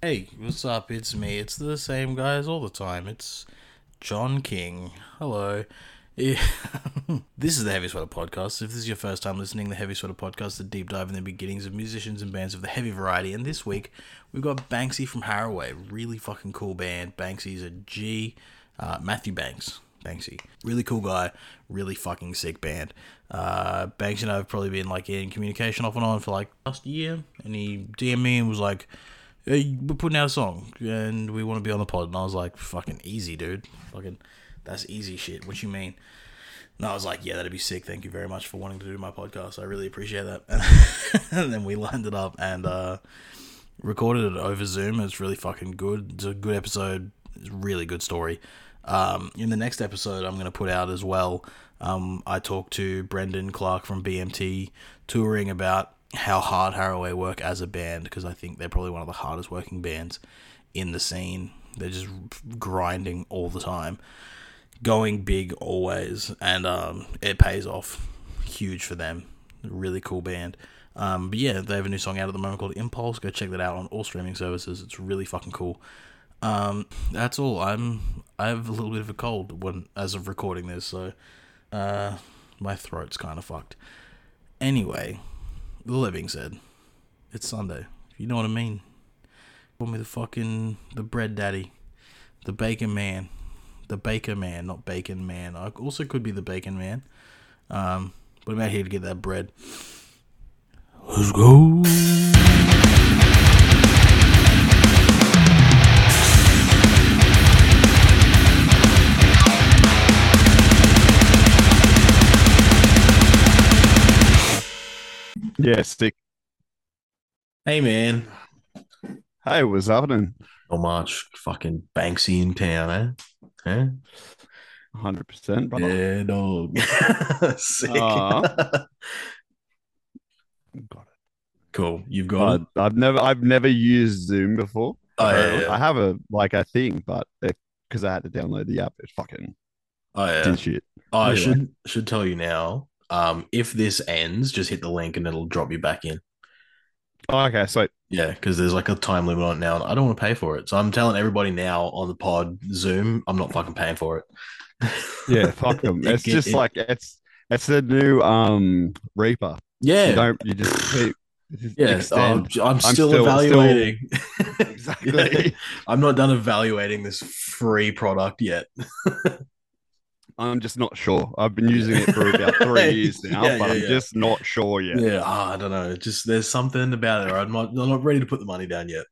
Hey, what's up? It's me. It's the same guys all the time. It's John King. Hello. Yeah. this is the Heavy Sweater Podcast. If this is your first time listening, the Heavy Sweater Podcast a deep dive in the beginnings of musicians and bands of the heavy variety. And this week, we've got Banksy from Haraway. Really fucking cool band. Banksy's a G. Uh, Matthew Banks. Banksy. Really cool guy. Really fucking sick band. Uh, Banksy and I have probably been like in communication off and on for like last year. And he DM'd me and was like, we're putting out a song and we want to be on the pod. And I was like, fucking easy, dude. Fucking, that's easy shit. What you mean? And I was like, yeah, that'd be sick. Thank you very much for wanting to do my podcast. I really appreciate that. and then we lined it up and uh, recorded it over Zoom. It's really fucking good. It's a good episode. It's a really good story. Um, in the next episode, I'm going to put out as well. Um, I talked to Brendan Clark from BMT touring about how hard Haraway work as a band because I think they're probably one of the hardest working bands in the scene. They're just grinding all the time, going big always, and um, it pays off huge for them. Really cool band. Um, but yeah, they have a new song out at the moment called Impulse. Go check that out on all streaming services. It's really fucking cool. Um, that's all. I'm I have a little bit of a cold when as of recording this, so uh, my throat's kind of fucked. Anyway, that being said, it's Sunday. You know what I mean? Call me the fucking the bread daddy, the bacon man, the baker man, not bacon man. I also could be the bacon man. Um, but I'm out here to get that bread. Let's go. Yeah, stick. Hey man, Hey, what's happening? not much. Fucking Banksy in town, eh? Huh? 100%, brother. Yeah, dog. Sick. Aw. Got it. cool. You've got I've never, I've never used Zoom before. Oh, yeah, Uh, yeah. I have a like a thing, but because I had to download the app, it fucking Oh yeah. did shit. I Anyway. should should tell you now. Um, if this ends, just hit the link and it'll drop you back in. Oh, okay, so Yeah, because there's like a time limit on it now. and I don't want to pay for it, so I'm telling everybody now on the pod Zoom, I'm not fucking paying for it. yeah, fuck them. It's get- just it- like it's it's the new um Reaper. yeah, You don't you just keep just yeah. oh, I'm still still- evaluating. Exactly. I'm not done evaluating this free product yet. I'm just not sure. I've been using it for about three years now, Yeah, but yeah, I'm yeah. just not sure yet. Yeah, ah, I don't know. Just there's something about it. I'm not, I'm not ready to put the money down yet.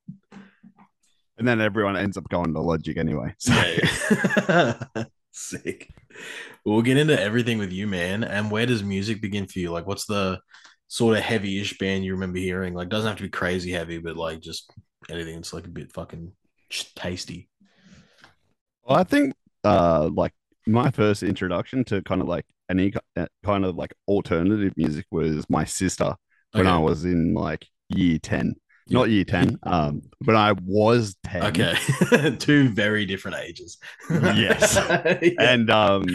And then everyone ends up going to Logic anyway. So. Sick. We'll get into everything with you, man. And where does music begin for you? Like, what's the sort of heavy-ish band you remember hearing? Like, doesn't have to be crazy heavy, but like just anything that's like a bit fucking tasty. Well, I think uh like my first introduction to kind of like any uh, kind of like alternative music was my sister when I was in like year 10. Yeah. Not year 10. Um when I was 10. Okay, two very different ages. Yes. Yeah. And um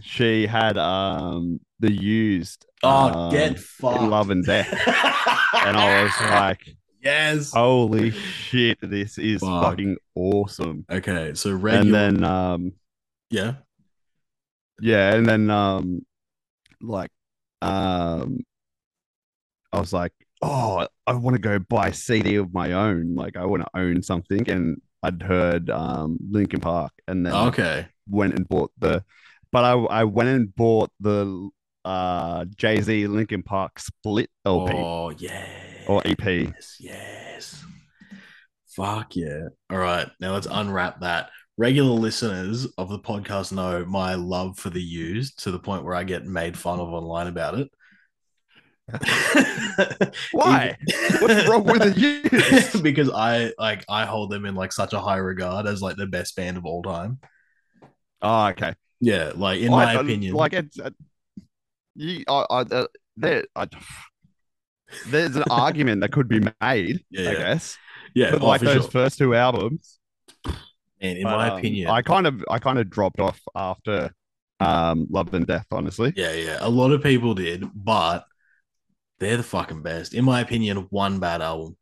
she had um the used oh, um, get fucked. love and death. And I was like, yes. holy shit, this is Fuck. fucking awesome. Okay, so regular. And then um yeah. Yeah, and then um like um I was like, oh, I want to go buy a CD of my own. Like I want to own something. And I'd heard um Linkin Park and then Okay. went and bought the but I I went and bought the uh Jay-Z Linkin Park split LP Oh yeah. or EP. Yes, yes. Fuck yeah. All right. Now let's unwrap that. Regular listeners of the podcast know my love for the used to the point where I get made fun of online about it. Why? What's wrong with the used? because I like I hold them in like such a high regard as like the best band of all time. Oh, okay. Yeah, like in I- my I- opinion. like it's uh, you, I, I, uh, there, I, there's an argument that could be made, Yeah, I yeah. guess, yeah, but oh, like those sure. first two albums. And in but, my um, opinion, I kind of, I kind of dropped off after um, Love and Death, honestly. Yeah, yeah. A lot of people did, but they're the fucking best. In my opinion, one bad album.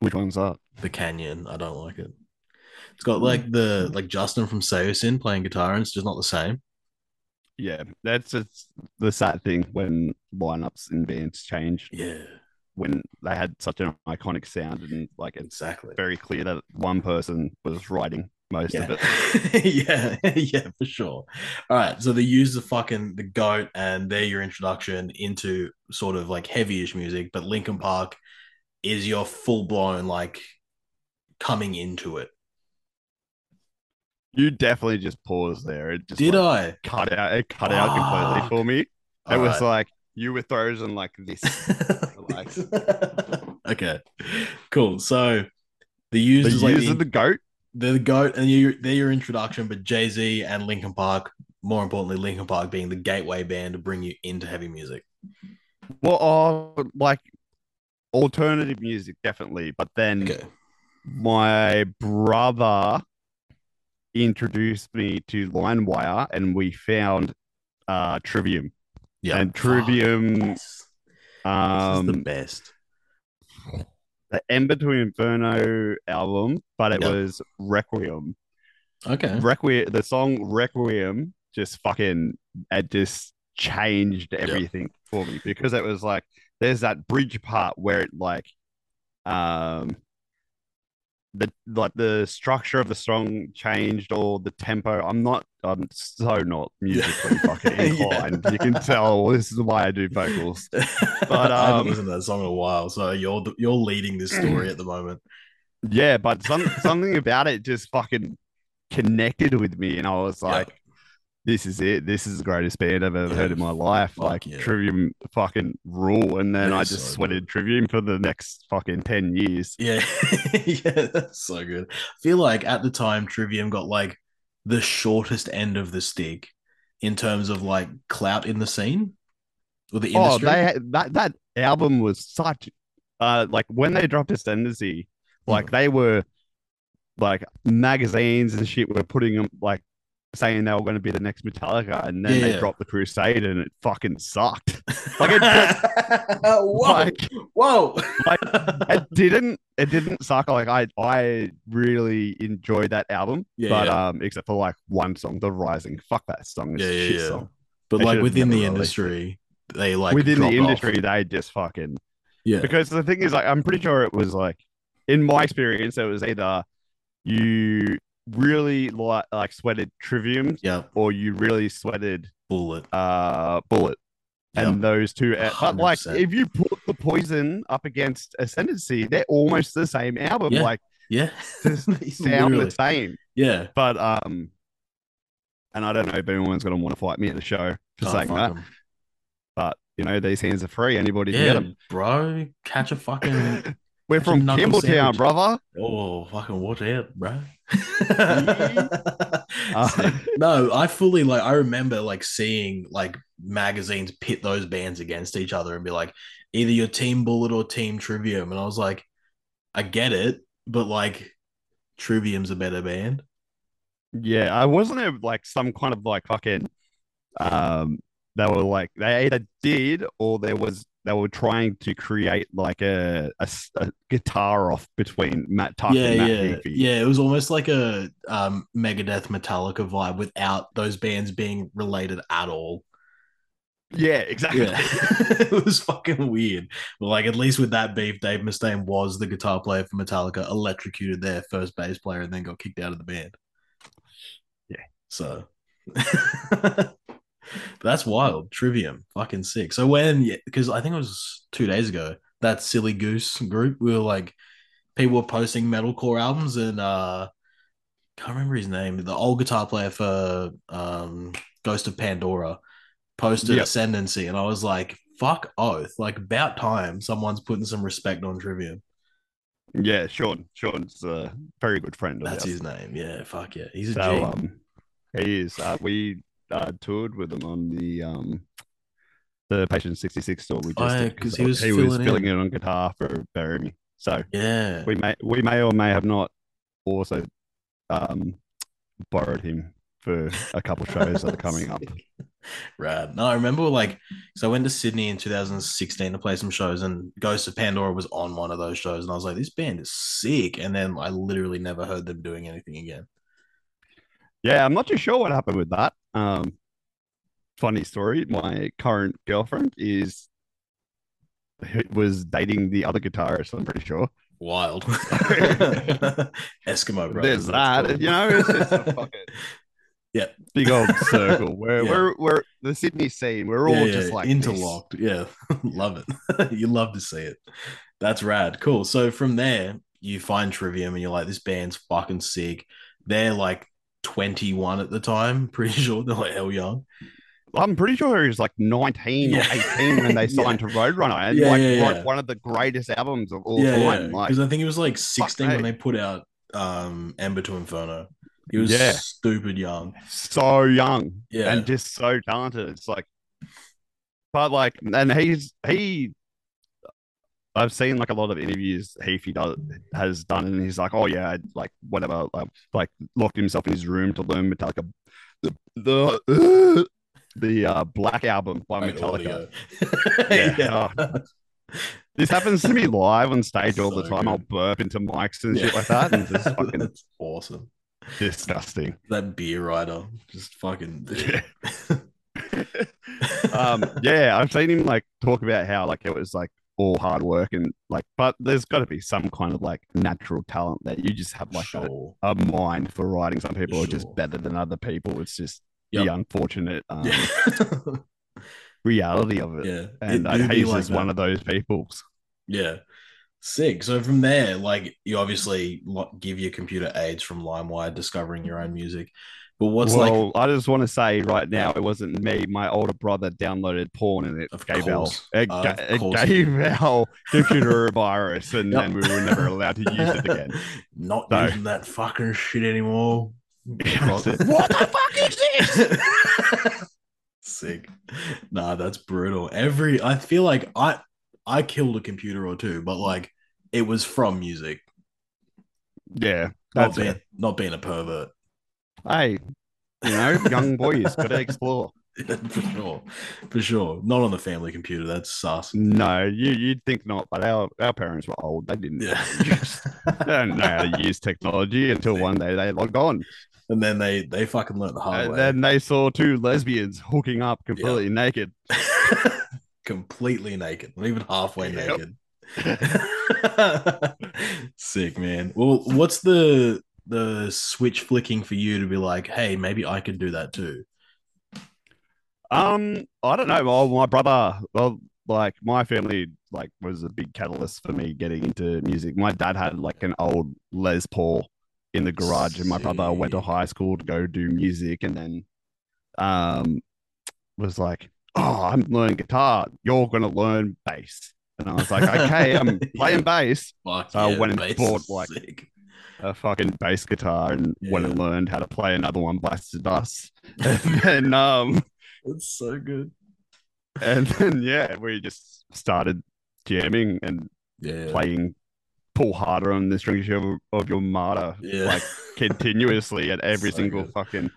Which one's that? The Canyon. I don't like it. It's got like the like Justin from Saosin playing guitar, and it's just not the same. Yeah, that's just the sad thing when lineups and bands change. Yeah, When they had such an iconic sound, and like it's exactly. very clear that one person was writing most of it. yeah, yeah, for sure. All right, so they use the fucking the goat, and they're your introduction into sort of like heavyish music. But Linkin Park is your full blown like coming into it. You definitely just paused there. It just Did like, I? cut out. It cut out completely for me. It All was right. like you were frozen like this. Like- okay, cool. So the The use is like the, the goat. they're the goat, and you they're your introduction. But Jay Z and Linkin Park, more importantly, Linkin Park being the gateway band to bring you into heavy music. Well, oh, like alternative music, definitely. But then Okay. my brother introduced me to LimeWire, and we found uh Trivium. Yeah. And Trivium, Fuck, yes. this is the Um, best. the Ember to Inferno album, but it Yep. was Requiem. Okay. Requiem, the song Requiem just fucking it just changed everything for me because it was like there's that bridge part where it like um the like the structure of the song changed or the tempo. I'm not I'm so not musically fucking Yeah. You can tell this is why I do vocals. But I haven't um, listened to that song in a while, so you're you're leading this story at the moment. Yeah, but some something about it just fucking connected with me, and I was Yeah. "This is it. This is the greatest band I've ever Yeah, heard in my life." fuck like yeah. Trivium, fucking rule. And then I just so sweated Trivium for the next fucking ten years. Yeah, yeah, that's so good. I feel like at the time Trivium got like the shortest end of the stick in terms of like clout in the scene or the Oh, industry. they that that album was such, uh, like when they dropped Ascendancy, Hmm. like they were, like magazines and shit were putting them like saying they were going to be the next Metallica, and then they dropped the Crusade, and it fucking sucked. Like, it whoa, Like, whoa. like, it didn't it didn't suck like i i really enjoyed that album Yeah, but yeah. um except for like one song the rising fuck that song it's Yeah, a yeah, shit yeah. song but They like within the never released it. industry, they like within the dropped off. industry they just fucking Yeah, because the thing is like i'm pretty sure it was like in my experience it was either you really like like sweated trivium yeah, or you really sweated bullet. uh bullet Yeah. and those two but like if you put the poison up against ascendancy they're almost the same album Yeah. like Yeah, sound the same. yeah. But um, and I don't know if anyone's gonna want to fight me at the show for Oh, saying that. 'em. But you know, these hands are free. Anybody can get them. bro, catch a fucking We're from knuckle Campbelltown, brother. Oh, fucking watch out, bro. Uh, no, I fully like I remember like seeing like magazines pit those bands against each other and be like either your team bullet or team trivium. And I was like, I get it, but like Trivium's a better band. yeah, I wasn't it like some kind of like fucking um. They were like they either did or there was they were trying to create like a guitar off between Matt Tuck yeah, and Matt yeah. Heafy. Yeah, it was almost like a um Megadeth Metallica vibe without those bands being related at all. yeah, exactly. Yeah, it was fucking weird. But like, at least with that beef, Dave Mustaine was the guitar player for Metallica, electrocuted their first bass player, and then got kicked out of the band. Yeah. So that's wild. Trivium, fucking sick. So when, because I think it was two days ago, that silly goose group, we were like, people were posting metalcore albums, and uh, can't remember his name. The old guitar player for um, Ghost of Pandora posted Yep. Ascendancy, and I was like, "Fuck oath!" Like about time someone's putting some respect on Trivium. Yeah, Sean. Sean's a very good friend of That's his name. Yeah, fuck yeah, he's a So um, he is. Uh, we uh, toured with him on the um, the Patient sixty six tour. We just Oh, yeah, did, 'cause he was he was filling filling in. it on guitar for Bury Me. So yeah, we may we may or may have not also um borrowed him for a couple shows that are coming up. Right. No, I remember like so I went to Sydney in 2016 to play some shows, and Ghost of Pandora was on one of those shows, and I was like, this band is sick. And then I literally never heard them doing anything again. Yeah, I'm not too sure what happened with that. Um, funny story. My current girlfriend is was dating the other guitarist. I'm pretty sure. Wild. Eskimo brothers. There's that. cool. You know, it's just a fucking Yeah. big old circle where Yeah. we're we're the Sydney scene. We're all Yeah, just yeah, like this. interlocked. Yeah, love it. you love to see it. That's rad. Cool. So from there, you find Trivium, and you're like, this band's fucking sick. They're like 21 at the time. Pretty sure they're like hell young. I'm pretty sure he was like 19 Yeah. or 18 when they Yeah. signed to Roadrunner, and Yeah, like yeah, yeah. one of the greatest albums of all yeah, time. yeah. Like, Because I think he was like 16 when me. they put out um Ember to Inferno. He was Yeah. stupid young. so young Yeah. and just so talented. It's like, but like, and he's he. I've seen like a lot of interviews Heafy does has done, and he's like, "Oh yeah, I, like whatever, like, like locked himself in his room to learn Metallica, the the the uh, Black album by Metallica." Yeah. yeah. This happens to me live on stage all the time. I'll burp into mics and shit like that, and it's just fucking That's awesome. disgusting. That beer rider, just fucking. um, yeah, I've seen him like talk about how like it was like all hard work and like, but there's got to be some kind of like natural talent that you just have like a, sure. a mind for writing. Some people are just better than other people. It's just Yep. the unfortunate um, Yeah. reality of it. yeah. And It I do be Hayes like is one of those people. Yeah. Sick. So from there, like you obviously give your computer aids from LimeWire discovering your own music. But what's like well, I just want to say right now, it wasn't me. My older brother downloaded porn and it Of gave our it, Of ga- it gave our computer a virus, and Yep. then we were never allowed to use it again. Not No. using that fucking shit anymore. What the fuck is this? Sick. Nah, that's brutal. Every I feel like I I killed a computer or two, but like it was from music, Yeah, not that's being it. not being a pervert. Hey, you know, young boys got to explore. for sure. For sure. Not on the family computer. That's sus. No, you you'd think not, but our our parents were old. They didn't. Yeah. they don't know how to use technology until one day they logged on, and then they they fucking learned the hard and way. then they saw two lesbians hooking up completely naked. completely naked, not even halfway Yep. naked. Sick man. Well, what's the the switch flicking for you to be like, hey, maybe I could do that too? Um, I don't know. Well, my brother, well, like my family, like was a big catalyst for me getting into music. My dad had like an old Les Paul in the garage, and my brother went to high school to go do music, and then, um, was like, "Oh, I'm learning guitar. You're gonna learn bass." And I was like, "Okay, I'm playing Yeah. bass." Fuck So I yeah, went and bought, like, sick. A fucking bass guitar, and went and learned how to play another one, Bites the Dust, and then um. It's so good. and then yeah, we just started jamming and Yeah. playing pull harder on the strings of, of your martyr yeah. like continuously at every So single good. fucking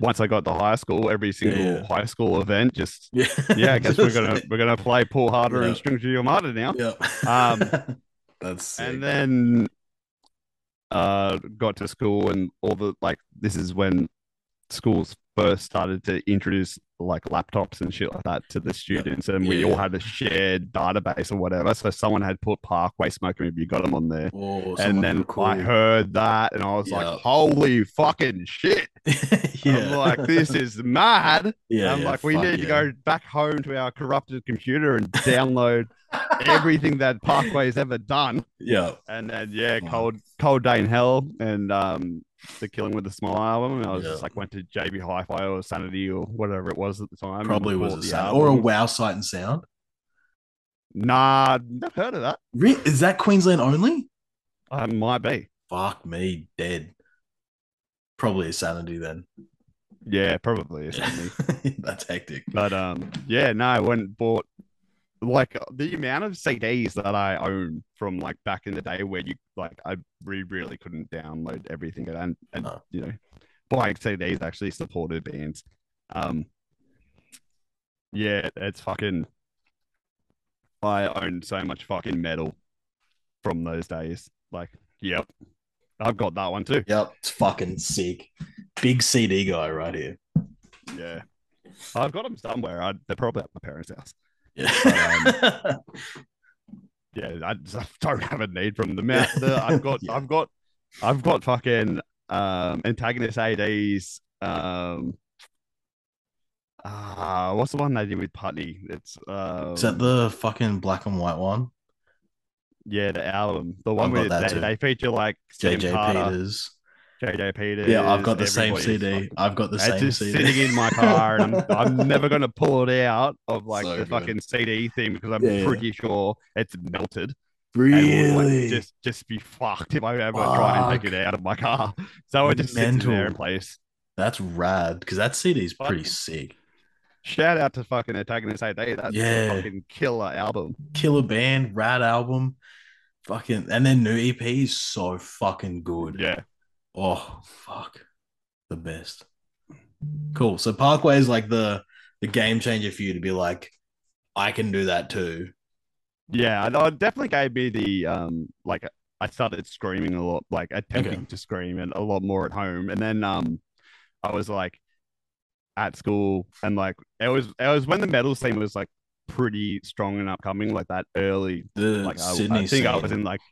once I got to high school, every single Yeah. high school event, just yeah. yeah, I guess we're gonna we're gonna play pull harder Yeah. and strings of your martyr now. Yeah. Um, That's sick. And then uh got to school and all the like this is when schools first started to introduce like laptops and shit like that to the students and we Yeah. all had a shared database or whatever so someone had put parkway Smoking and you got them on there Oh, and then cool. i heard that and i was Yeah. like holy fucking shit i'm like this is mad yeah, i'm yeah, like we fuck need to go back home to our corrupted computer and download everything that parkway's ever done yeah. and then yeah, cold cold day in hell and um the Killing with a Smile album. And I was Yeah. just like went to JB Hi-Fi or Sanity or whatever it was at the time. Probably was a sound or a wow sight and sound. Nah, never heard of that. Re- Is that Queensland only? I might be. Fuck me, dead. Probably a sanity then. Yeah, probably. Sanity. That's hectic. but um, yeah, no, I went and bought like the amount of CDs that I own from like back in the day where you like I re- really couldn't download everything and and you know buying CDs actually supported bands. Um, Yeah, it's fucking. I own so much fucking metal from those days. Like, yep, I've got that one too. Yep, it's fucking sick. Big CD guy right here. Yeah, I've got them somewhere. I, they're probably at my parents' house. Yeah. Yeah, I don't have a need from them. The, the, I've got, Yeah. I've got, I've got fucking um Antagonist AD's. Um, ah, what's the one they did with Putney? It's um, Is that the fucking black and white one? yeah, the album, the one where that they, they feature like JJ Peters. JJ Peters. Yeah, I've got the same CD. I've got the same just CD. sitting in my car, and I'm, I'm never gonna pull it out of like So the good. fucking CD thing because I'm Yeah, yeah. pretty sure it's melted. and will, like, really? just just be fucked if I ever try and take it out of my car. So it just sits in there in place. That's rad because that CD is pretty sick. Shout out to fucking Antagonist AD. That's Yeah. a fucking killer album. Killer band, rad album. Fucking and their new EP is so fucking good. Yeah. Oh fuck. The best. Cool. So Parkway is like the the game changer for you to be like, I can do that too. Yeah. I definitely gave me the um like I started screaming a lot, like attempting Okay. to scream and a lot more at home. And then um I was like at school and like it was it was when the metal scene was like pretty strong and upcoming, like that early The like I, Sydney I think I was in like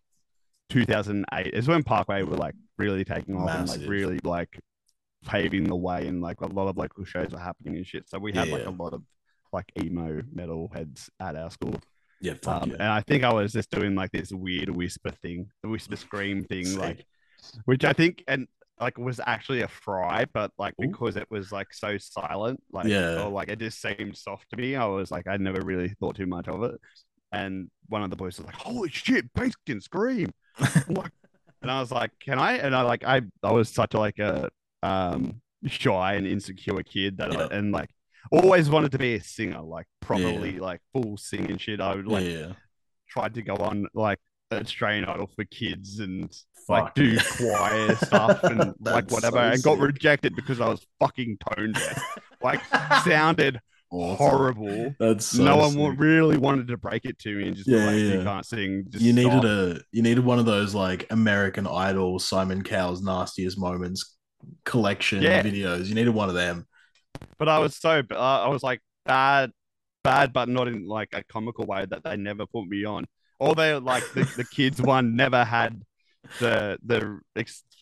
2008 is when Parkway were like really taking off and like really like paving the way and like a lot of local shows were happening and shit. So we had like a lot of like emo metal heads at our school. yeah, fuck Um, yeah. And I think I was just doing like this weird whisper thing, the whisper scream thing, Sick. like which I think and like was actually a fry, but like Ooh. because it was like so silent, like Yeah. or like it just seemed soft to me. I was like, I never really thought too much of it. And one of the boys was like, "Holy shit, bass can scream!" Like- and I was like, "Can I?" And I like, I I was such a, like a um shy and insecure kid that Yeah. I, and like always wanted to be a singer, like properly like full singing shit. I would like yeah. tried to go on like Australian Idol for kids and like do choir stuff and like whatever, so and got rejected because I was fucking tone deaf. Like sounded Awesome. horrible. That's so no one sick. wa- really wanted to break it to me and just Yeah, like, yeah. you can't sing. Just you needed stop." a you needed one of those like American Idol Simon Cowell's nastiest moments collection Yeah. videos. You needed one of them. but I was so uh, I was like bad, bad, but not in like a comical way that they never put me on. Or they like the, the kids one never had the the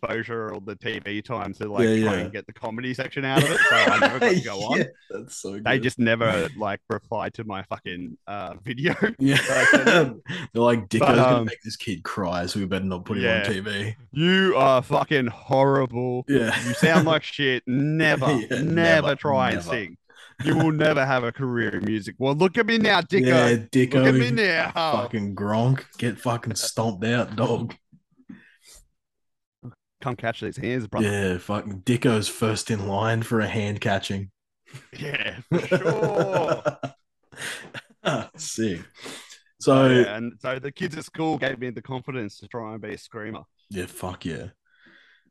exposure or the TV time to like Yeah, try and get the comedy section out of it. So I never got to go on. Yeah, that's so good. They just never like replied to my fucking uh video. yeah. They're like Dicko's gonna um, make this kid cry, so we better not put him on TV. You are fucking horrible. Yeah. You sound like shit. Never, Yeah, never, never, try and sing. You will never have a career in music. Well, look at me now, Dicko. Yeah, Dicko. Look at me now. Fucking Gronk. Get fucking stomped out, dog. Come catch these hands, brother. Yeah, fucking Dicko's first in line for a hand catching. Yeah, for sure. Sick. So, So yeah, and so the kids at school gave me the confidence to try and be a screamer. Yeah, fuck yeah.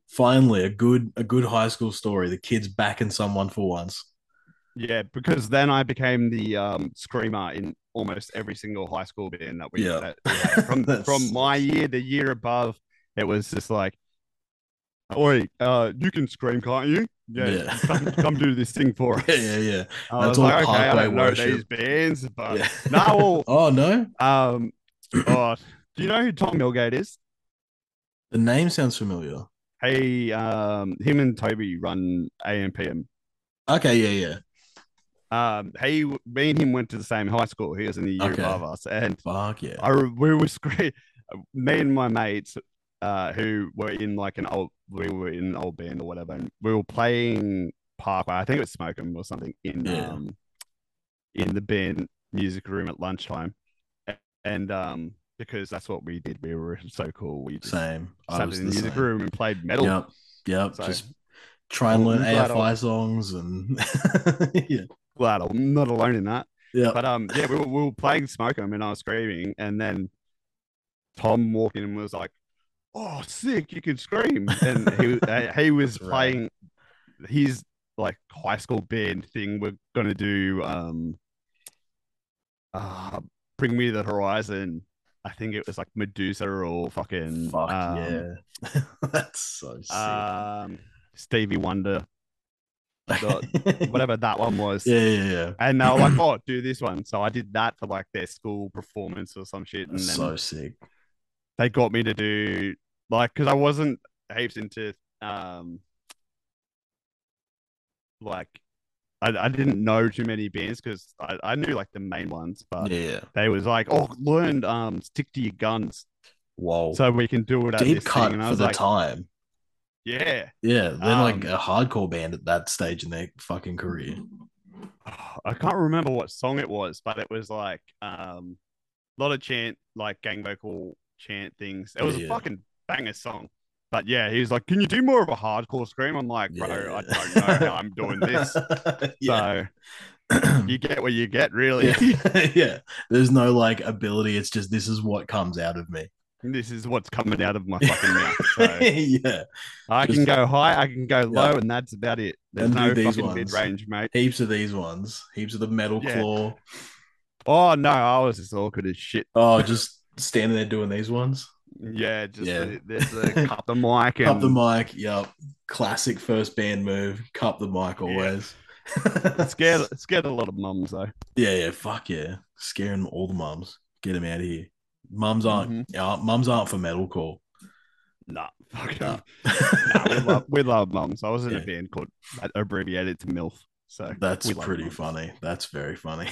Finally, a good a good high school story. The kid's backing someone for once. Yeah, because then I became the um, screamer in almost every single high school band that we, Yeah. that had. From from my year, the year above, it was just like, "Oi, uh, you can scream, can't you? Yeah, Yeah. come, come do this thing for us." Yeah, yeah, yeah. That's was all like, okay, I don't know worship. these bands, but yeah. no, oh no. um, oh, do you know who Tom Milgate is? The name sounds familiar. Hey, um, him and Toby run AMPM. Okay, yeah, yeah. Um, he, me and him went to the same high school. He was in the year Okay. above us, and Fuck yeah. I we were screaming. me and my mates, uh, who were in like an old, we were in an old band or whatever, and we were playing Parkway. I think it was Smoking or something in Yeah. um, in the band music room at lunchtime, and um, because that's what we did. We were so cool. We just Same. I sat was in the the music same. room and played metal. Yep. Yep. So- Just try and I'm learn glad I AFI songs and yeah. Glad I'm not alone in that. Yeah. But um, yeah, we were, we were playing Smoke 'em and I was screaming, and then Tom walked in and was like, "Oh, sick! You can scream!" And he uh, he was right. playing his like high school band thing. We're gonna do um uh, Bring Me to the Horizon. I think it was like Medusa or fucking Fuck um, yeah. That's so sick. um, Stevie Wonder, whatever that one was. Yeah, yeah, yeah. And they were like, "Oh, do this one." So I did that for like their school performance or some shit, and then so sick. they got me to do like because I wasn't heaps into um like I, I didn't know too many bands because I, I knew like the main ones, but Yeah. they was like, "Oh, learn um stick to your guns Whoa. so we can do it Deep cut thing." And for the like, time. "Yeah." Yeah, they're like Um, a hardcore band at that stage in their fucking career. I can't remember what song it was, but it was like um a lot of chant, like gang vocal chant things. It was Yeah. a fucking banger song. But yeah, he was like, "Can you do more of a hardcore scream?" I'm like, "Bro, I don't know how I'm doing this." yeah. So you get what you get, really. yeah. yeah. There's no like ability. It's just this is what comes out of me. this is what's coming out of my fucking mouth. So yeah. I Just- can go high, I can go low, Yeah. and that's about it. There's And no these fucking mid range, mate. Heaps of these ones. Heaps of the metal Yeah. claw. Oh no, I was just awkward as shit. Oh, just standing there doing these ones. Yeah, just Yeah. The, there's the cup the mic and Cup the mic. Yep. Classic first band move. Cup the mic always. scared scared a lot of mums though. Yeah, yeah, fuck yeah. Scaring all the mums. Get them out of here. Mums aren't Mhm. yeah, mums aren't for metalcore. Nah, fuck Nah. nah, we love we love mums. I was in Yeah. a band called abbreviated to MILF. So That's pretty funny. That's very funny.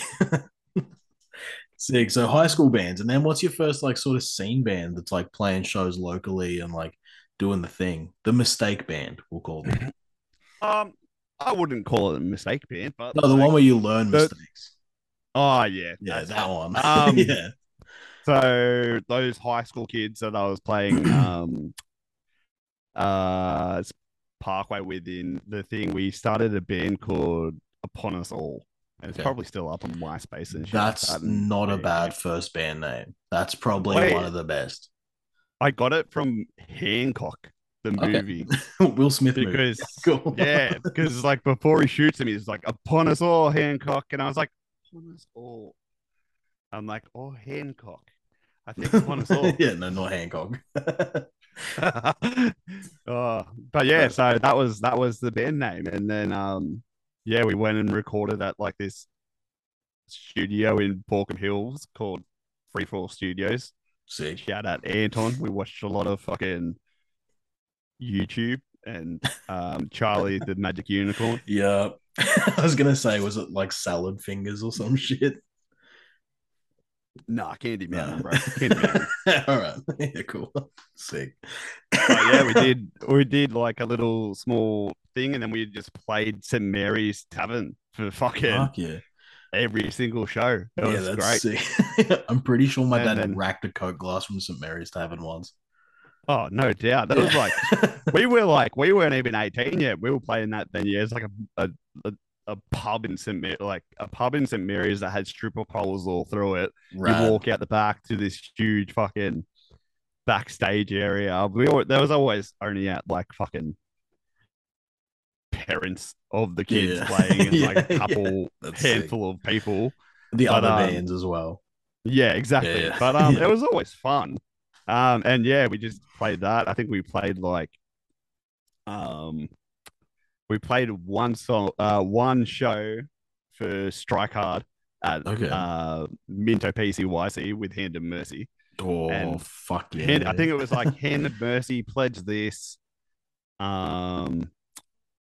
Sick. So high school bands, and then what's your first like sort of scene band that's like playing shows locally and like doing the thing? The mistake band, we'll call them. Um, I wouldn't call it a mistake band, but No, the like- one where you learn The- mistakes. Oh yeah, Yeah, that one. Um, yeah. So those high school kids that I was playing um uh Parkway with in the thing, we started a band called Upon Us All. And it's Okay. probably still up on MySpace and shit. That's and not a bad first band name. That's probably Wait. one of the best. I got it from Hancock, the Okay. movie. Will Smith movie. Cool. yeah, because like before he shoots him, he's like, Upon us all, Hancock. And I was like, Upon us all. I'm like, oh Hancock. I think upon us all. yeah, no, not Hancock. oh, but yeah, so that was that was the band name, and then um, yeah, we went and recorded at like this studio in Baulkham Hills called Freefall Studios. Sick. Shout out Anton. We watched a lot of fucking YouTube and um Charlie the Magic Unicorn. Yeah. I was gonna say, was it like salad fingers or some shit? Nah, Candy Mountain, No. Uh, bro. Candy Mountain. All right. Yeah, cool. Sick. But yeah, we did we did like a little small thing, and then we just played St Mary's Tavern for fucking Fuck yeah. every single show. It yeah, that's great. sick. I'm pretty sure my And dad then- racked a Coke glass from St. Mary's Tavern once. Oh, no doubt. That was like we were like we weren't even 18 yet. We were playing that then. Yeah, it's like a a, a, a pub in St. Mar- like a pub in St. Mary's that had stripper poles all through it. Rad. You walk out the back to this huge fucking backstage area. We al- there was always only at like fucking parents of the kids Yeah. playing and like a couple sick. handful of people. The but, other um, bands as well. Yeah, exactly. yeah. But um, Yeah. it was always fun. Um, and yeah, we just played that. I think we played like, um, we played one song, uh, one show for Strike Hard at Okay. uh Minto PCYC with Hand of Mercy. Oh, and fuck yeah. Hand, I think it was like Hand of Mercy, Pledge This. Um,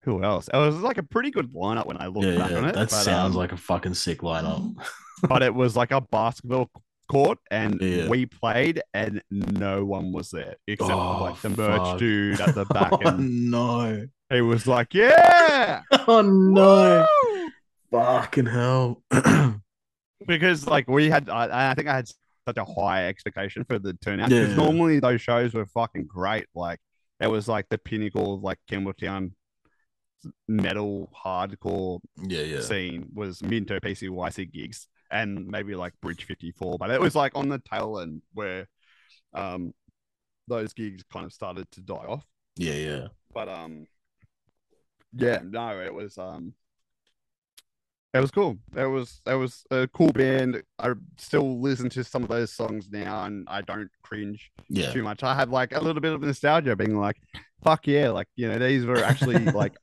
who else? It was like a pretty good lineup when I look yeah, back yeah. on it. that but, sounds um, like a fucking sick lineup. but it was like a basketball court and Yeah. we played and no one was there except for Oh, like the merch fuck. dude at the back oh, and no. He was like yeah Oh, no. woo!" Fucking hell. because like we had I, I think I had such a high expectation for the turnout because Yeah. normally those shows were fucking great like it was like the pinnacle of like Campbelltown metal hardcore yeah, yeah. scene was Minto PCYC gigs and maybe like Bridge 54, but it was like on the tail end where um those gigs kind of started to die off. Yeah, yeah. But um yeah, no, it was um It was cool. It was it was a cool band. I still listen to some of those songs now, and I don't cringe Yeah. too much. I have like a little bit of nostalgia, being like, "Fuck yeah!" Like you know, these were actually like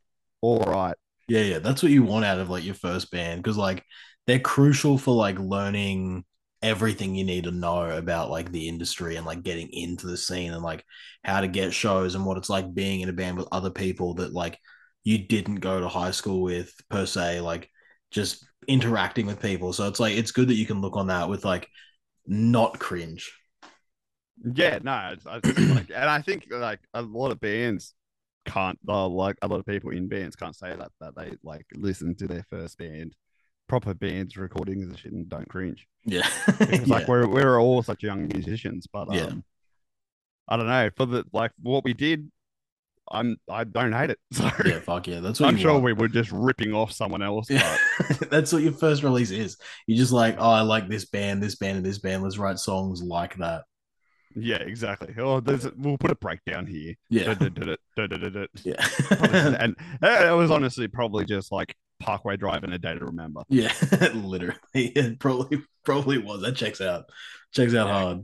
all right. Yeah, yeah, that's what you want out of like your first band because like they're crucial for like learning everything you need to know about like the industry and like getting into the scene and like how to get shows and what it's like being in a band with other people that like you didn't go to high school with per se, like just interacting with people. So it's like it's good that you can look on that with like not cringe. Yeah, no, it's, it's like, and I think like a lot of bands can't, uh, like a lot of people in bands can't say that that they like listen to their first band, proper bands recordings and shit, and don't cringe. Yeah. It's like Yeah. we're we're all such young musicians, but um, Yeah. I don't know for the like what we did. I'm I don't hate it. So yeah, fuck yeah. That's what I'm sure want. we were just ripping off someone else. Yeah. That's what your first release is. You're just like, oh, I like this band, this band, and this band. Let's write songs like that. yeah, exactly. Oh, there's a, we'll put a breakdown here. Yeah. Yeah. and it was honestly probably just like Parkway Drive and a day to remember. yeah. Literally. It probably probably was. That checks out. Checks out Yeah. hard.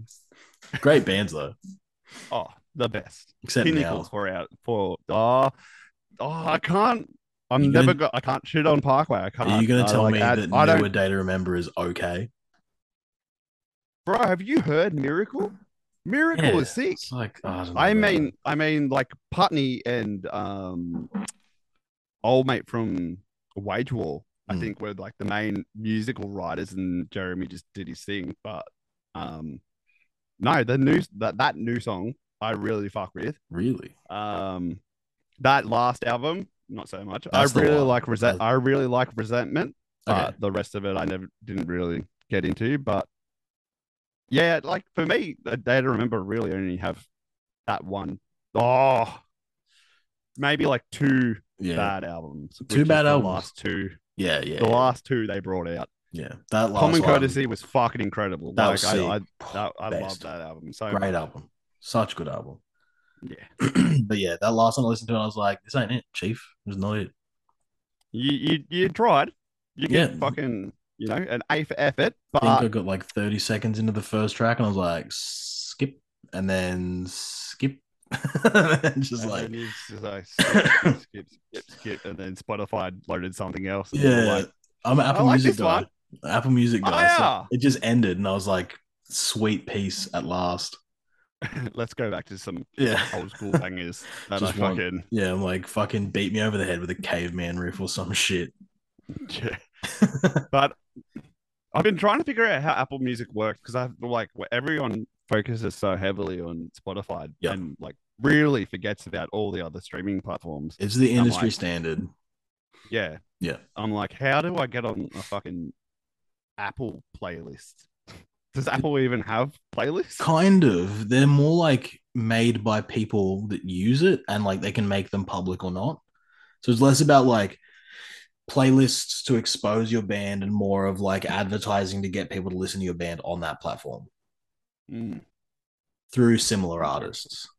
Great bands though. Oh, the best. Except Pinnacles now. for out for oh oh I can't. I'm You never gonna- got. I can't shit on Parkway. I can't. Are you gonna I, tell like, me add- that I don't, Newer Day to Remember is okay? bro? Have you heard Miracle? Miracle Yeah, is sick. Like oh, I, I mean. I mean, like Putney and um, old mate from Wage War. I Mm. think were like the main musical writers, and Jeremy just did his thing. But um, no, the new that that new song I really fuck with. really. Um, that last album, not so much. That's I really like resent. I really like resentment. Okay. But the rest of it, I never didn't really get into. But yeah, like for me, a day to remember really only have that one. Oh, maybe like two yeah. bad albums. Two bad albums. Last two, yeah, yeah. the yeah. last two they brought out. Yeah. That last Common one, Courtesy was fucking incredible. That like was I. I, that, I love that album so Great much. album. Such a good album. Yeah, but yeah, that last one I listened to, I was like, this ain't it, Chief. It was not it. you you you tried. You Yeah. get fucking you know an A for effort, I think I got like 30 seconds into the first track and I was like, skip, and then skip. and just and like, then just like skip, skip, skip, skip, skip, and then Spotify loaded something else. yeah, like, I'm an Apple like Music guy. one. Apple Music Oh, guy. so it just ended and I was like, sweet peace at last. let's go back to some Yeah. old school bangers that I Just want- fucking Yeah, I'm like, fucking beat me over the head with a caveman riff or some shit. yeah. but I've been trying to figure out how Apple Music works because I feel like where everyone focuses so heavily on Spotify Yep. and like really forgets about all the other streaming platforms. It's the industry like- standard. Yeah. Yeah. I'm like, how do I get on a fucking Apple playlist? Does Apple even have playlists? Kind of. They're more like made by people that use it and like they can make them public or not. So it's less about like playlists to expose your band and more of like advertising to get people to listen to your band on that platform Mm. through similar artists.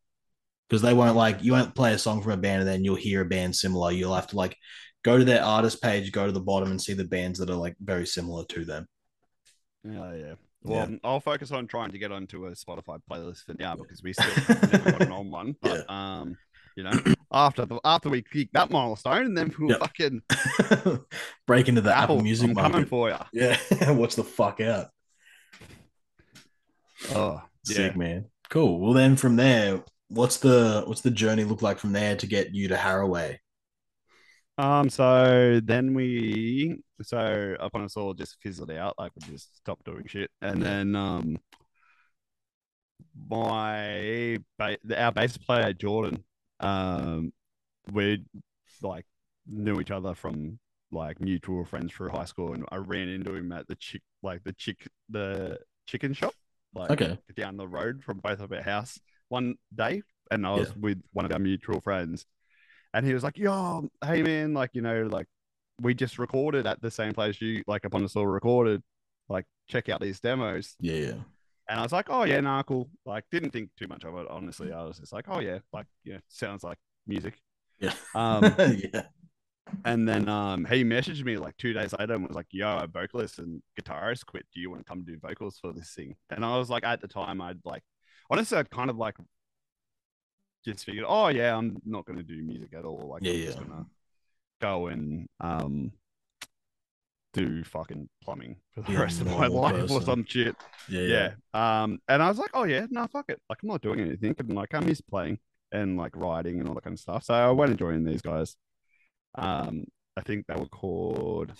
Because they won't like you won't play a song from a band and then you'll hear a band similar. You'll have to like go to their artist page, go to the bottom and see the bands that are like very similar to them. Yeah, yeah. Well, Yeah. I'll focus on trying to get onto a Spotify playlist for now because we still never got an on one. But um, you know, after the after we kick that milestone, and then we'll Yep. fucking Break into the Apple, Apple, Music I'm coming market. for you. Yeah, watch the fuck out. Oh, Sick man. Cool. Well, then from there, what's the what's the journey look like from there to get you to Haraway? Um. So then we, so upon us all just fizzled out, like we just stopped doing shit, and then um, my our bass player Jordan, um, we like knew each other from like mutual friends through high school, and I ran into him at the chick, like the chick, the chicken shop, like Okay. down the road from both of our house one day, and I was Yeah. with one of our mutual friends, and he was like, "Yo, hey man, like you know, like we just recorded at the same place you like upon us all recorded, like check out these demos." Yeah, yeah. And I was like, "Oh yeah, nah, cool." Like didn't think too much of it, honestly. I was just like, "Oh yeah, like yeah, sounds like music." Yeah. Um, yeah. And then um, he messaged me like two days later and was like, "Yo, our vocalist and guitarist quit. Do you want to come do vocals for this thing?" And I was like, at the time, I'd like, honestly, I kind of like just figured, oh yeah, I'm not going to do music at all. Like, Yeah, I'm just gonna go and um do fucking plumbing for the Be a rest of my life or some shit. Yeah, Yeah. yeah. Um, and I was like, oh yeah, no, fuck it. Like, I'm not doing anything. And like, I miss playing and like writing and all that kind of stuff. So I went and joined these guys. Um, I think they were called.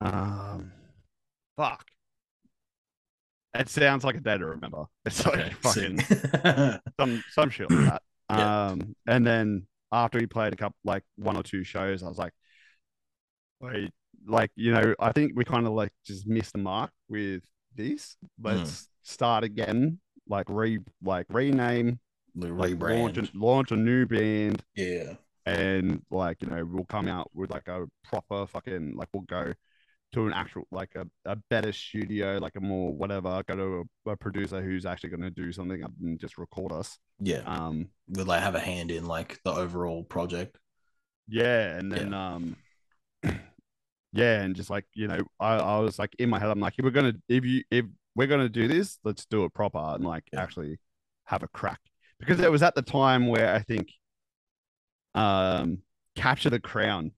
Um, fuck. It sounds like a day to remember. It's like Okay, fucking some some shit like that. Yeah. Um, and then after he played a couple, like one or two shows, I was like, wait, like you know, I think we kind of like just missed the mark with this. Let's start again, like re, like rename, The like launch, rebrand. a, launch a new band, Yeah. and like you know, we'll come out with like a proper fucking like we'll go to an actual like a, a better studio, like a more whatever, go to a, a producer who's actually going to do something other than just record us. Yeah. Um, Would like have a hand in like the overall project. Yeah, and then um yeah, and just like, you know, I, I was like in my head, I'm like, if we're gonna if you if we're gonna do this, let's do it proper and like Yeah. actually have a crack. Because it was at the time where I think um Capture the Crown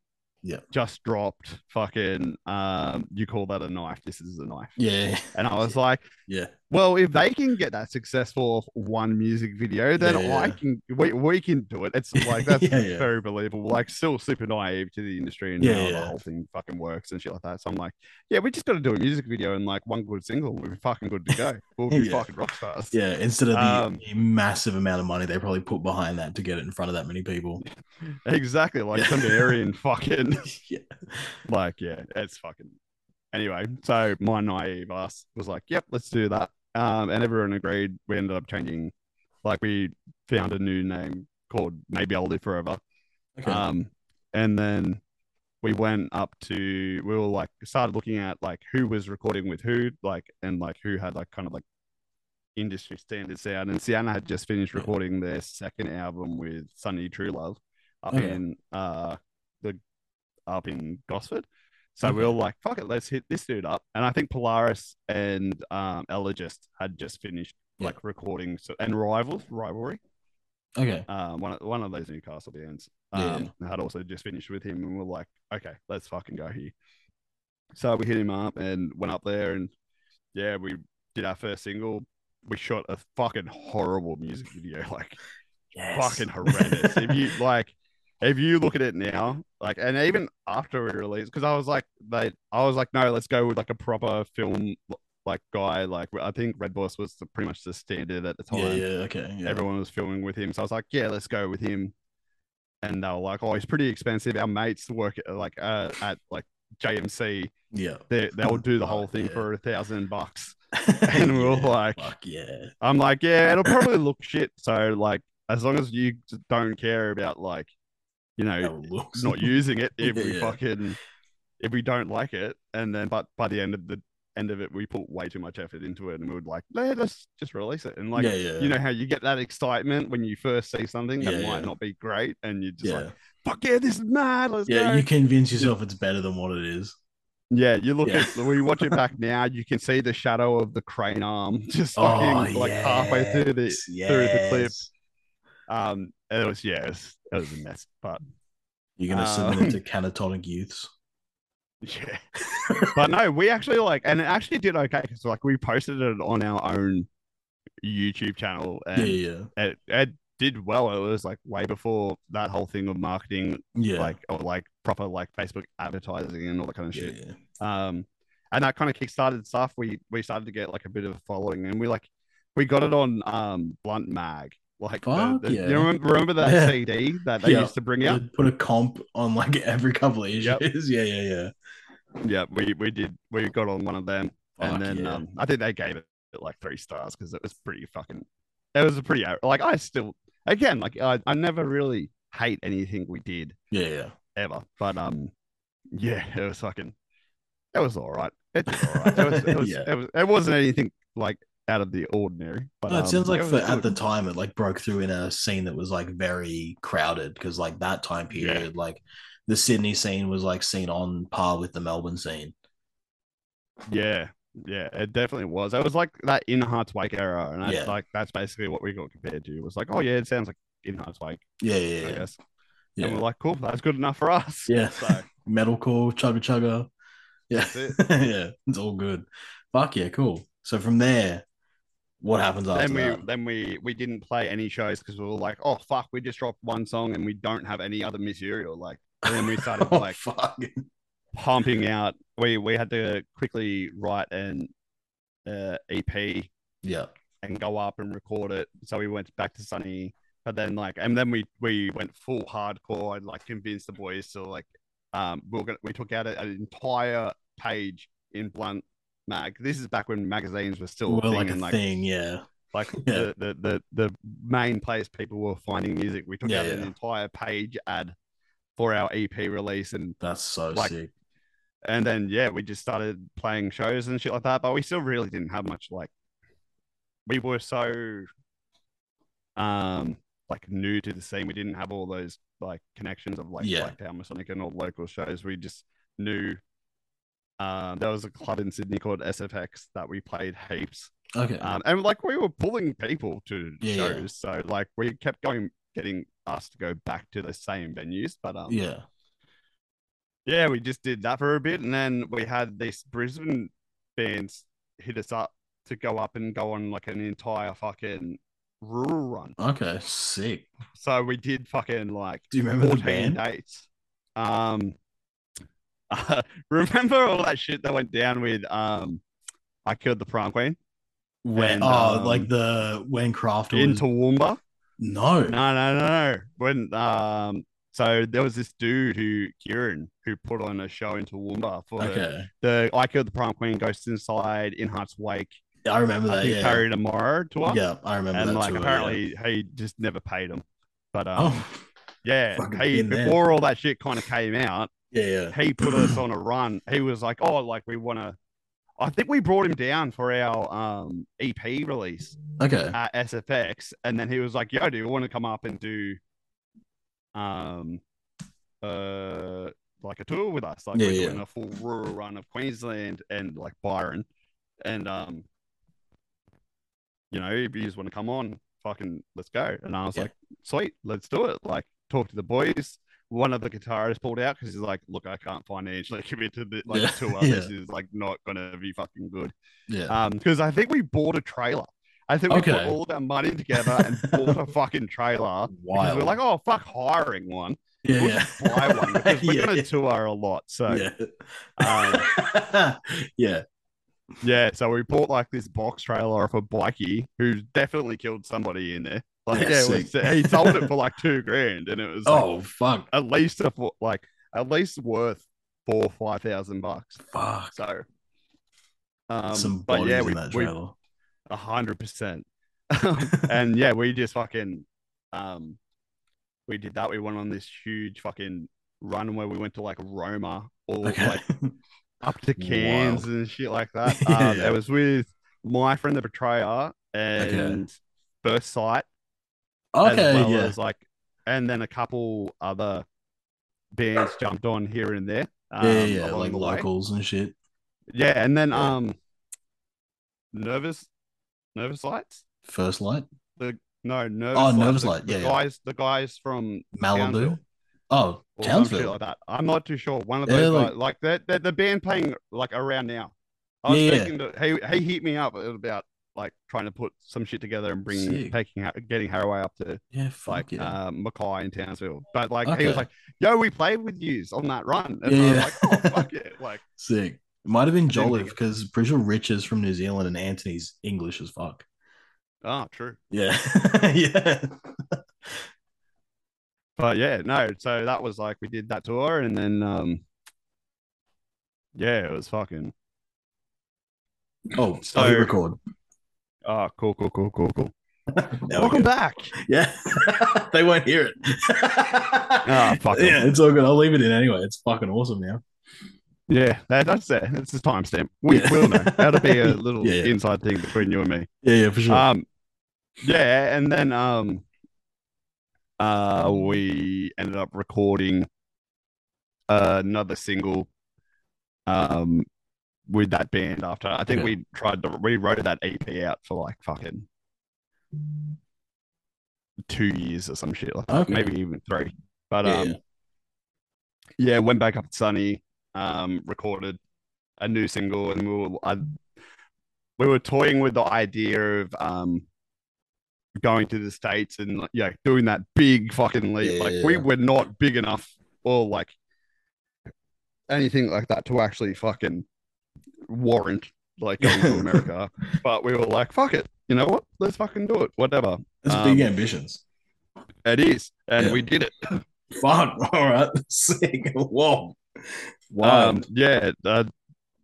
Yeah. just dropped fucking um you call that a knife, this is a knife. Yeah. And I was like, Yeah. Well, if they can get that successful off one music video, then Yeah, I can. We, we can do it. It's like that's Yeah, yeah. very believable. Like still super naive to the industry and Yeah, how yeah. the whole thing fucking works and shit like that. So I'm like, yeah, we just got to do a music video and like one good single. We'll be fucking good to go. We'll be Yeah. fucking rock stars. Yeah. Instead of the, Um, the massive amount of money they probably put behind that to get it in front of that many people. Exactly. Like Yeah. some Aryan fucking yeah. like yeah, it's fucking. Anyway, so my naive ass was like, yep, let's do that. Um, and everyone agreed. We ended up changing, like we found a new name called Maybe I'll Live Forever. Okay. Um, and then we went up to we were like started looking at like who was recording with who, like and like who had like kind of like industry standard sound. And Sienna had just finished recording their second album with Sonny Truelove up Okay. in uh the up in Gosford. So we were like, fuck it, let's hit this dude up. And I think Polaris and um Elogist had just finished Yeah. like recording so and Rivals, Rivalry okay. um, one of one of those Newcastle bands. Yeah. Um, had also just finished with him, and we're like, okay, let's fucking go here. So we hit him up and went up there, and yeah, we did our first single. We shot a fucking horrible music video, like Yes. fucking horrendous. if you like, if you look at it now, like, and even after we released, because I was like, they, I was like, no, let's go with like a proper film like guy. Like, I think Red Boss was the, pretty much the standard at the time Yeah. Yeah. Okay. Yeah. everyone was filming with him. So I was like, yeah, let's go with him. And they were like, oh, he's pretty expensive. Our mates work at, like uh, at like JMC. yeah. They they'll do the whole thing yeah. for a thousand bucks. And we are Yeah, like- fuck yeah. I'm like, yeah, it'll probably look shit. So like, as long as you don't care about like, you know, not using it if we Yeah. fucking if we don't like it, and then but by the end of the end of it, we put way too much effort into it, and we would like, yeah, let's just release it. And like, yeah. Yeah. you know how you get that excitement when you first see something that might not be great, and you're just like, "Fuck yeah, this is mad." Let's yeah. go. You convince yourself it's better than what it is. yeah, you look Yeah. at when you watch it back now, you can see the shadow of the crane arm just Oh, fucking like halfway through the yes, through the clip. Um, it was yeah, it was, it was a mess, but You're gonna Um, submit it to catatonic youths. yeah. but no, we actually like, and it actually did okay because like we posted it on our own YouTube channel, Yeah. and Yeah. it, it did well. It was like way before that whole thing of marketing Yeah. like or like proper like Facebook advertising and all that kind of yeah. shit. yeah. Um, and that kind of kickstarted stuff. We we started to get like a bit of a following, and we like we got it on um Blunt Mag. Like, the- Fuck the- yeah. you remember, remember that Yeah. CD that they Yeah. used to bring out? Put- a comp on like every couple of issues. Yep. Yeah. Yeah. Yeah. Yeah, we we did. We got on one of them, Fuck and then um, I think they gave it like three stars because it was pretty fucking. It was a pretty like I still again like I I never really hate anything we did yeah. Yeah. ever. But um, yeah, it was fucking. It was all right. It was all right. It was. It was. Yeah. it, was it wasn't anything like out of the ordinary. But No, it um, sounds like for, at the time it like broke through in a scene that was like very crowded because like that time Yeah. period, like the Sydney scene was like seen on par with the Melbourne scene. Yeah, yeah, it definitely was. It was like that in Hearts Wake era, and that's Yeah. like that's basically what we got compared to. It was like, oh yeah, it sounds like in Hearts Wake, Yeah, yeah, I yeah. guess. yeah. And we're like, cool, that's good enough for us. Yeah. So Metalcore, chugga chugga. Yeah. That's it. yeah, it's all good. Fuck yeah, cool. So from there, what happens after then we that? then we we didn't play any shows because we were like, oh fuck, we just dropped one song and we don't have any other material. Like, and then we started oh, like fuck. pumping out. We we had to quickly write an uh, EP Yeah. and go up and record it. So we went back to Sonny, but then like, and then we we went full hardcore and like convinced the boys to like, um, we are gonna we took out an entire page in Blunt Mag. This is back when magazines were still a Well, thing like a like thing, yeah. like Yeah. the, the the the main place people were finding music. We took Yeah, out an entire page ad for our EP release and That's so Like, sick. and then yeah, we just started playing shows and shit like that. But we still really didn't have much like we were so um like new to the scene. We didn't have all those like connections of like Yeah. Blacktown Masonic and all local shows. We just knew um there was a club in Sydney called SFX that we played heaps. Okay. Um and like we were pulling people to Yeah, yeah. shows. So like we kept going getting us to go back to the same venues. But um yeah. yeah, we just did that for a bit, and then we had this Brisbane bands hit us up to go up and go on like an entire fucking rural run. Okay. Sick. So we did fucking like Do you remember the band? dates. Um, remember all that shit that went down with um, I killed the prom queen When oh, um, like the when Craft was in Toowoomba. no. No, no, no, no. When um, so there was this dude who Kieran who put on a show in Toowoomba for the Okay. the I Killed the Prom Queen, Ghost Inside, In Heart's Wake, I remember that. think Yeah. Carry Tomorrow tour. Yeah, I remember and that like tour, yeah. apparently he just never paid him. But um, Oh, yeah, he before all that shit kind of came out, yeah, he put us on a run. He was like, "Oh, like we want to." I think we brought him down for our um EP release Okay. at SFX, and then he was like, "Yo, do you want to come up and do um uh like a tour with us? Like Yeah, we're yeah. doing a full rural run of Queensland and like Byron, and um, you know, if you just want to come on, fucking let's go." And I was Yeah. like, "Sweet, let's do it." Like, talk to the boys. One of the guitarists pulled out because he's like, "Look, I can't financially commit to the like Yeah, tour. yeah. This is like not gonna be fucking good." Yeah. Um, because I think we bought a trailer. I think we put all of our money together and bought a fucking trailer. Wild. we're like, oh fuck, hiring one. yeah, We'll yeah. just buy one because we're yeah, gonna tour a lot. So yeah. yeah. yeah. so we bought like this box trailer off a bikey who's definitely killed somebody in there. Like Yeah, yeah, was, he sold it for like two grand, and it was like, Oh fuck. at least a, like at least worth four or five thousand bucks. Fuck. So um, Some but yeah, we we. A hundred percent. And yeah, we just fucking um we did that. We went on this huge fucking run where we went to like Roma or okay. like up to Cairns Wild. and shit like that. Yeah, Um yeah. it was with my friend the betrayer and First Sight okay. well yeah. as like and then a couple other bands jumped on here and there. Um, yeah, yeah, yeah, like the way. locals and shit. Yeah, and then Yeah. um nervous nervous lights. First light, The No, nervous. Oh, Light, Nervous the, Light, The yeah, yeah. guys, the guys from Malibu. Oh, Townsville. like that. I'm not too sure. One of Yeah, those like- guys, like they're, they're the band playing like around now. I was Yeah, yeah. speaking to he he hit me up about like trying to put some shit together and bringing Sick. taking getting Haraway up to Yeah, like yeah. uh, Mackay in Townsville. But like he was like, "Yo, we played with yous on that run," and Yeah, I was yeah. like, "Oh fuck it!" Like, Sick. It might have been Jolliffe because pretty sure Rich is from New Zealand and Anthony's English as fuck. oh, true. Yeah. yeah. But yeah, no. So that was like we did that tour, and then um, yeah, it was fucking. Oh, so record. Oh, cool, cool, cool, cool, cool. Welcome back. Yeah. they won't hear it. Ah, fuck yeah, it's all good. I'll leave it in anyway. It's fucking awesome now. Yeah, that, that's it. It's a timestamp. We Yeah. will know. That'll be a little Yeah. inside thing between you and me. Yeah, yeah, for sure. Um, yeah, and then um, uh, we ended up recording another single, um, with that band after. I think Okay. we tried to we wrote that EP out for like fucking two years or some shit like Okay. maybe even three. But Yeah, um, yeah. yeah, went back up to Sonny, um, recorded a new single, and we were I, we were toying with the idea of um going to the states and like, yeah, doing that big fucking leap. Yeah, like yeah, we were not big enough or like anything like that to actually fucking warrant like going to America. But we were like, fuck it, you know what? Let's fucking do it. Whatever. That's um, big ambitions. It is, and Yeah. we did it. Fun. All right. Sick. Whoa. Wow. Um, yeah. Uh,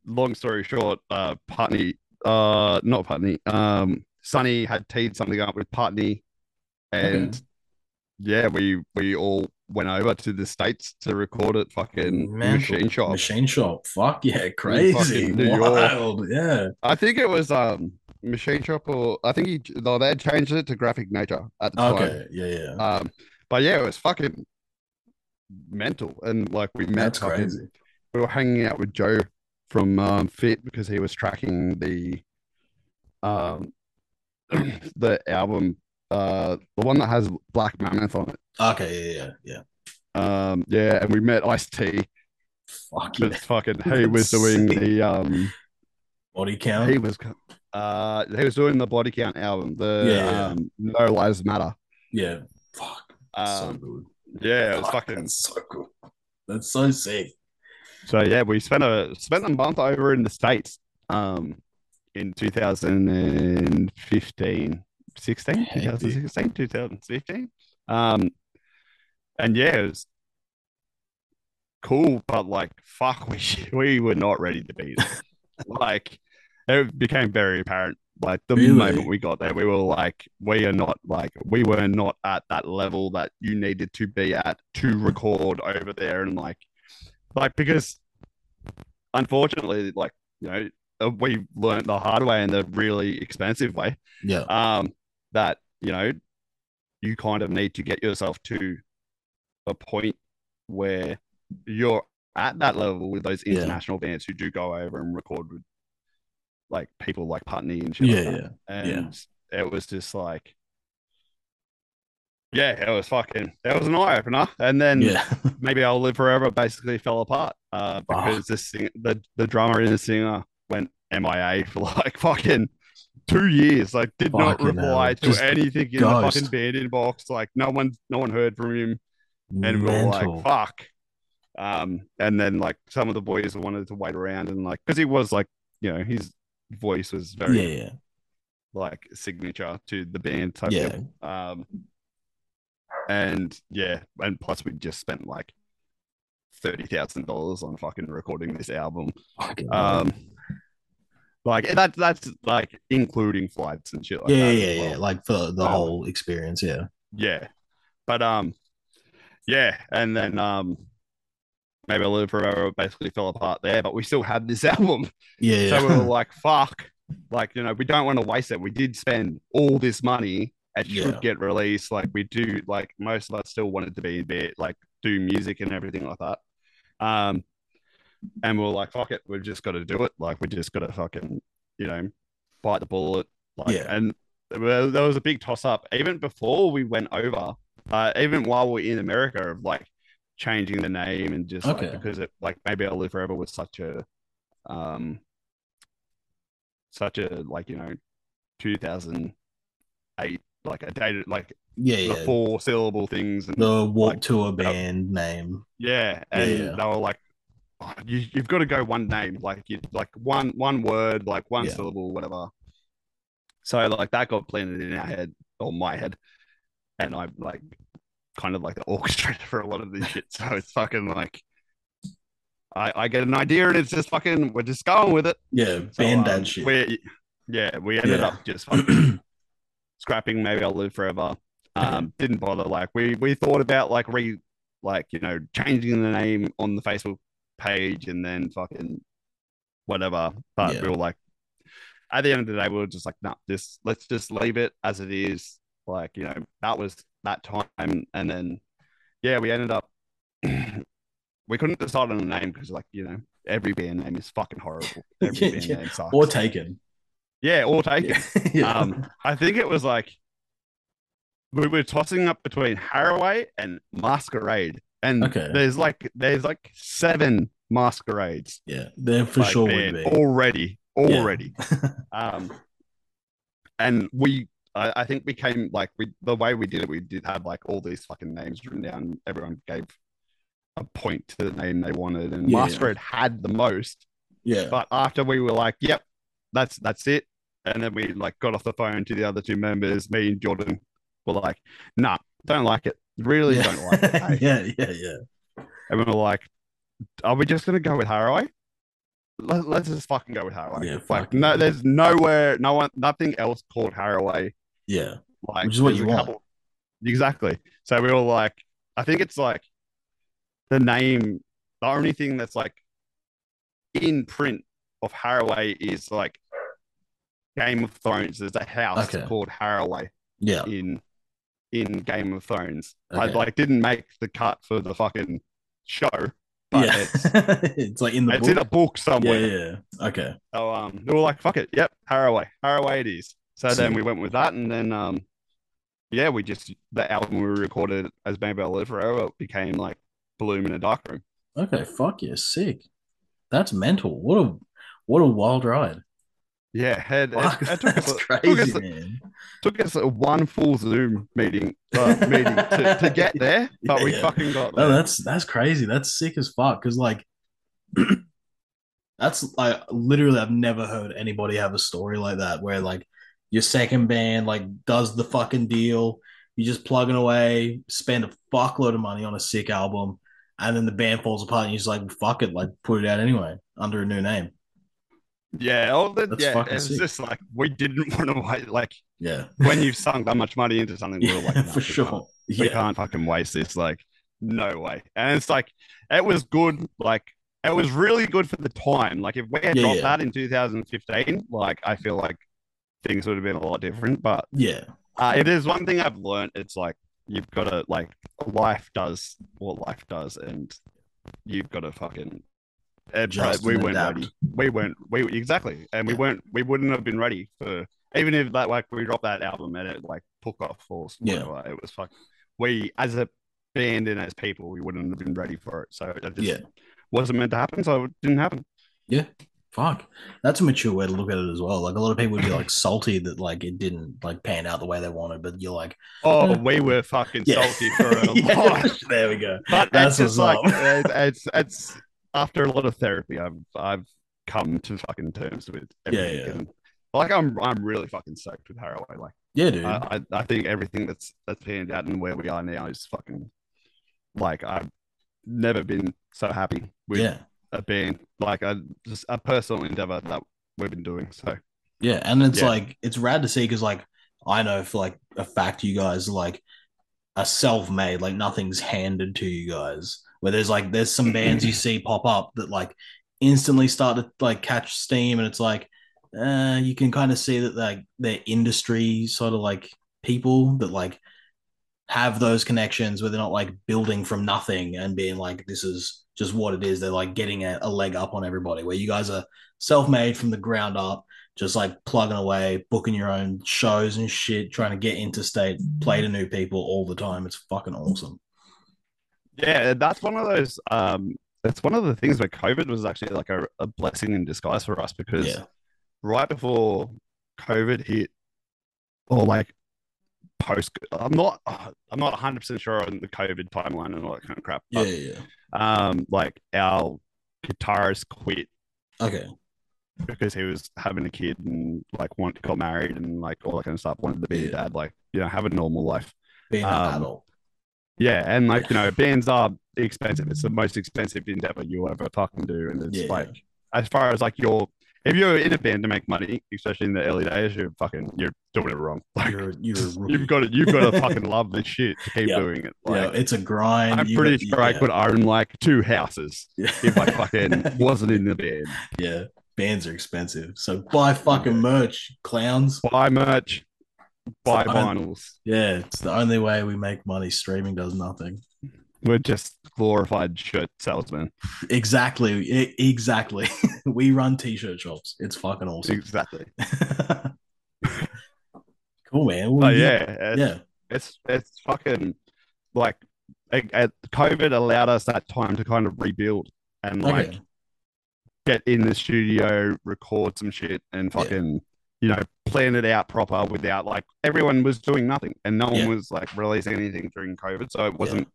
long story short, uh, Putney, uh, not Putney, um, Sonny had teed something up with Putney, and yeah, we we all went over to the states to record it. Fucking Mental. machine shop. Machine shop. Fuck yeah. Crazy. fucking New York. Wild. Yeah. I think it was um machine shop, or I think he no, they had changed it to Graphic Nature at the time. Okay. Yeah. Yeah. Um, but yeah, it was fucking mental, and like we met. That's fucking- crazy. we were hanging out with Joe from um, Fit because he was tracking the um the album uh the one that has Black Mammoth on it. Okay. Yeah. Yeah. Yeah. Um yeah, and we met Ice T. Fuck yeah. Fucking he was doing the um Body count. he was uh he was doing the body count album, the Yeah, yeah. um No Lives Matter. yeah. Fuck. so Um good. yeah, it was Fuck, fucking That's so cool. That's so sick. So yeah, we spent a spent a month over in the States um in 2015, 16, 2016, 2015. Um and yeah, it was cool, but like fuck, we we were not ready to be there. like it became very apparent. Like the Really? moment we got there, we were like, we are not like we were not at that level that you needed to be at to record over there and like like because unfortunately, like you know, uh, we learned the hard way and the really expensive way. Yeah. Um, that you know, you kind of need to get yourself to a point where you're at that level with those Yeah. international bands who do go over and record with like people like Putney and shit. Yeah. like. Yeah. And it was just like, yeah, it was fucking, it was an eye opener. And then Yeah. maybe I'll live forever basically fell apart uh, because the sing- the the drummer and the singer went MIA for like fucking two years. Like did not reply hell. to Just anything in the fucking band inbox. Like no one no one heard from him, and we were like fuck. Um, and then like some of the boys wanted to wait around and like because he was like you know his voice was very yeah. like signature to the band type Yeah. Um, and yeah, and plus we just spent like thirty thousand dollars on fucking recording this album. Fucking. Um, like that that's like including flights and shit like yeah, that. yeah, as yeah, well. Like for the Um, whole experience. Yeah. yeah. But um, yeah, and then um, maybe I'll live forever basically fell apart there, but we still had this album. Yeah. yeah. So we were like, fuck. Like, you know, we don't want to waste it. We did spend all this money. It Yeah. should get released. Like we do, like most of us still wanted to be in bed, like do music and everything like that. Um and we are like, fuck it, we've just got to do it. Like we just gotta fucking, you know, bite the bullet. Like Yeah. and well, there was a big toss up even before we went over, uh, even while we are in America of like changing the name and just Okay. like because it like maybe I'll live forever was such a um such a like you know 2008 like a dated like yeah, the yeah. four syllable things and The Warp like, Tour band name. yeah and yeah. they were like oh, you, you've got to go one name like you like one one word like one Yeah. syllable whatever so like that got planted in our head or my head and I'm like kind of like the orchestrator for a lot of this shit so it's fucking like I, I get an idea and it's just fucking we're just going with it Yeah, So, band um, shit. We, yeah, we ended Yeah. up just fucking scrapping. Maybe I'll live forever. Um, didn't bother. Like we we thought about like re like you know changing the name on the Facebook page and then fucking whatever. But Yeah. we were like, at the end of the day, we were just like, nah, this let's just leave it as it is. Like, you know, that was that time. And then, yeah, we ended up, we couldn't decide on a name because, like, you know, every band name is fucking horrible. Every Yeah, band yeah. name sucks. Or taken. yeah, or taken. yeah. Um, I think it was like we were tossing up between Haraway and Masquerade, and Okay. there's like there's like seven masquerades yeah. There for like, sure would be. already, Yeah. already. um, and we, I, I think we came like we the way we did it, we did have like all these fucking names written down. Everyone gave a point to the name they wanted, and Yeah, yeah. Masquerade had the most. yeah. But after we were like, "Yep, that's that's it," and then we like got off the phone to the other two members. Me and Jordan were like, "Nah, don't like it. Really yeah. don't like it." hey." yeah, yeah, yeah. And we were like, "Are we just gonna go with Haraway? Let, let's just fucking go with Haraway." Yeah, like, no, there's nowhere, no one, nothing else called Haraway. Yeah. Like, Which is what you want. Exactly. So we were like, I think it's like the name. The only thing that's like in print of Haraway is like Game of Thrones. There's a house Okay. called Haraway Yeah. in in Game of Thrones. I like didn't make the cut for the fucking show, but yeah. it's it's like in the it's book. in a book somewhere. yeah, yeah. Okay. So um, they were like, "Fuck it, yep, Haraway, Haraway it is." So then we went with that, and then um, yeah, we just the album we recorded as Maybe I'll Live Forever became like Bloom in a Dark Room. Okay. Fuck yeah. Sick. That's mental. What a what a wild ride. Yeah, it, Fuck, it took, us, a- took, crazy, us, man. took us a one full Zoom meeting uh, meeting to, to get there, but Yeah, we yeah. fucking got No, that's that's crazy. That's sick as fuck. Because like, that's like literally, I've never heard anybody have a story like that where like your second band like does the fucking deal. You just plugging away, spend a fuckload of money on a sick album, and then the band falls apart, and you're just like, fuck it, like put it out anyway under a new name. Yeah, all the, That's yeah, it's sick. just like we didn't want to wait. Like Yeah, when you've sunk that much money into something, we were like, "No, for we sure. can't. we can't fucking waste this. Like, no way. And it's like, it was good. Like, it was really good for the time. Like, if we had Yeah, dropped yeah. that in 2015, like, I feel like things would have been a lot different. But yeah, uh, it is one thing I've learned. It's like, you've got to, like, life does what life does. And you've got to fucking. Uh, Adjust we weren't adapt. ready. We weren't. We exactly, and we weren't. We wouldn't have been ready for even if that like we dropped that album and it like took off or Yeah. whatever. It was fuck. We as a band and as people, we wouldn't have been ready for it. So it just Yeah. wasn't meant to happen. So it didn't happen. Yeah. Fuck. That's a mature way to look at it as well. Like a lot of people would be like salty that like it didn't like pan out the way they wanted, but you're like, Oh, Yeah. we were fucking yeah, salty for a Yeah. lot. There we go. But That's it's just like it's, it's it's after a lot of therapy, I've I've come to fucking terms with Yeah, everything. yeah. And, like I'm I'm really fucking stoked with Haraway. Like Yeah, dude. I, I I think everything that's that's panned out and where we are now is fucking like I've never been so happy with yeah. a band like a just a personal endeavor that we've been doing. So Yeah, and it's Yeah. like it's rad to see because like I know for like a fact you guys like are self-made, like nothing's handed to you guys. Where there's like there's some bands you see pop up that like instantly start to like catch steam, and it's like uh, you can kind of see that like their industry sort of like people that like have those connections where they're not like building from nothing and being like this is just what it is. They're like getting a, a leg up on everybody. Where you guys are self-made from the ground up just like plugging away, booking your own shows and shit, trying to get interstate, play to new people all the time. It's fucking awesome. Yeah, that's one of those. Um, that's one of the things where COVID was actually like a, a blessing in disguise for us because Yeah. right before COVID hit, or like post, I'm not I'm not 100 percent sure on the COVID timeline and all that kind of crap. Yeah, But, yeah. um, like our guitarist quit Okay. because he was having a kid and like want got married and like all that kind of stuff. Wanted to be a dad, like you know, have a normal life. Being an Um, adult. Yeah, and like you know, bands are expensive. It's the most expensive endeavor you'll ever fucking do, and it's Yeah, like as far as like your if you're in a band to make money, especially in the early days, you're fucking you're doing it wrong. Like you're, you're you've got to you've got to fucking love this shit to keep Yeah. doing it. yeah, it's a grind. I'm You pretty got- sure I could own like two houses Yeah. if I fucking wasn't in the band. yeah, bands are expensive. So buy fucking merch, clowns. Buy merch, buy vinyls. Yeah, it's the only way we make money. Streaming does nothing. We're just glorified shirt salesmen. Exactly. exactly. we run t-shirt shops. It's fucking awesome. Exactly. cool, man. Well, oh, yeah, it's, Yeah. it's it's fucking like it, it- COVID allowed us that time to kind of rebuild and oh, like Okay. get in the studio, record some shit, and Yeah. You know plan it out proper without like everyone was doing nothing and no one Yeah. was like releasing anything during COVID, so it wasn't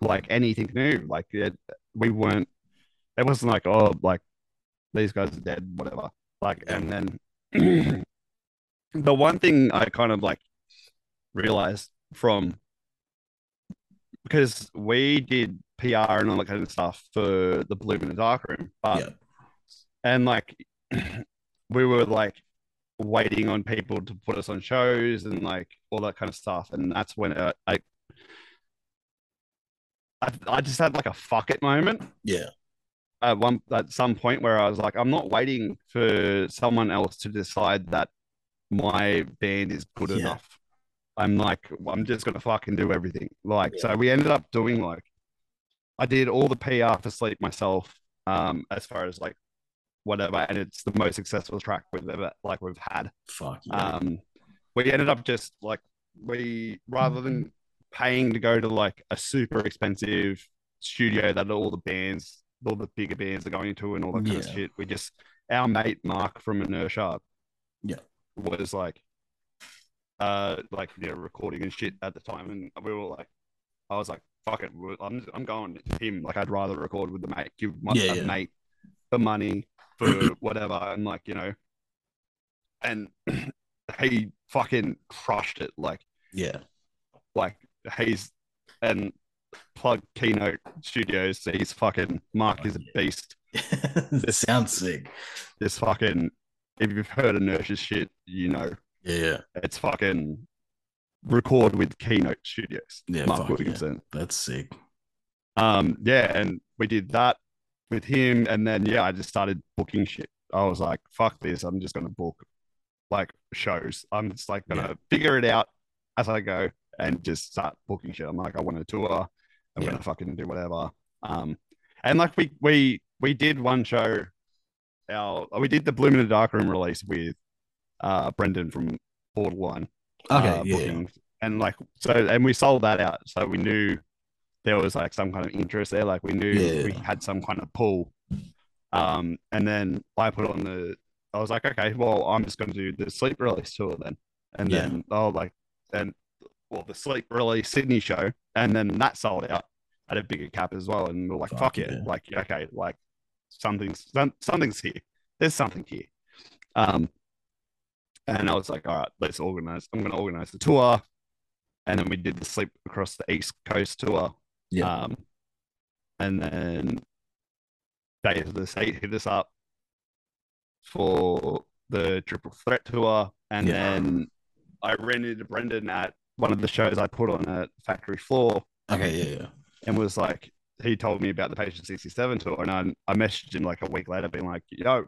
like anything new. Like it, we weren't. It wasn't like oh like these guys are dead, whatever. Like and then the one thing I kind of like realized from because we did PR and all that kind of stuff for the Bloom in the Dark Room, but Yeah. and like we were like waiting on people to put us on shows and like all that kind of stuff, and that's when uh, I I I just had like a fuck it moment Yeah. at one at some point where I was like, I'm not waiting for someone else to decide that my band is good Yeah. enough. I'm like, I'm just gonna fucking do everything. Like, Yeah. so we ended up doing like, I did all the PR for Sleep myself, um, as far as like whatever, and it's the most successful track we've ever like we've had. Fuck yeah. Um, we ended up just like we rather than paying to go to like a super expensive studio that all the bands, all the bigger bands are going to, and all that kind of shit. We just our mate Mark from Inertia, Yeah. was like, uh, like you know, recording and shit at the time, and we were like, I was like, fuck it, I'm I'm going to him. Like, I'd rather record with the mate, give my Yeah, yeah. mate the money for whatever, and like you know, and he fucking crushed it. Like, yeah. like he's and plug Keynote Studios. He's fucking Mark is a beast. this sounds sick. This fucking if you've heard Inertia's shit, you know Yeah. it's fucking record with Keynote Studios. Yeah, Mark fuck yeah. That's sick. Um, yeah, and we did that with him, and then yeah, I just started booking shit. I was like, fuck this, I'm just gonna book like shows. I'm just like gonna Yeah. figure it out as I go and just start booking shit. I'm like, I want to tour, I'm Yeah. gonna fucking do whatever. Um, and like we we we did one show. Our we did the Bloom in the Dark Room release with uh Brendan from Borderline Okay. uh, yeah. And like so, and we sold that out, so we knew there was like some kind of interest there. Like we knew Yeah. we had some kind of pull. Um, and then I put on the. I was like, okay, well, I'm just going to do the sleep release tour then, and Yeah. then oh, like, and well, the sleep release Sydney show, and then that sold out at a bigger cap as well, and we are like, Fuck fuck, yeah, yeah. like okay, like something's some, something's here. There's something here. Um, and I was like, all right, let's organize. I'm going to organize the tour. And then we did the sleep across the East Coast tour. Yeah. Um, and then Days of the State hit us up for the Triple Threat tour. And Yeah. then I ran into Brendan at one of the shows I put on at Factory Floor Okay. Yeah. Yeah. and was like, he told me about the Patient 67 tour. And I, I messaged him like a week later, being like, yo,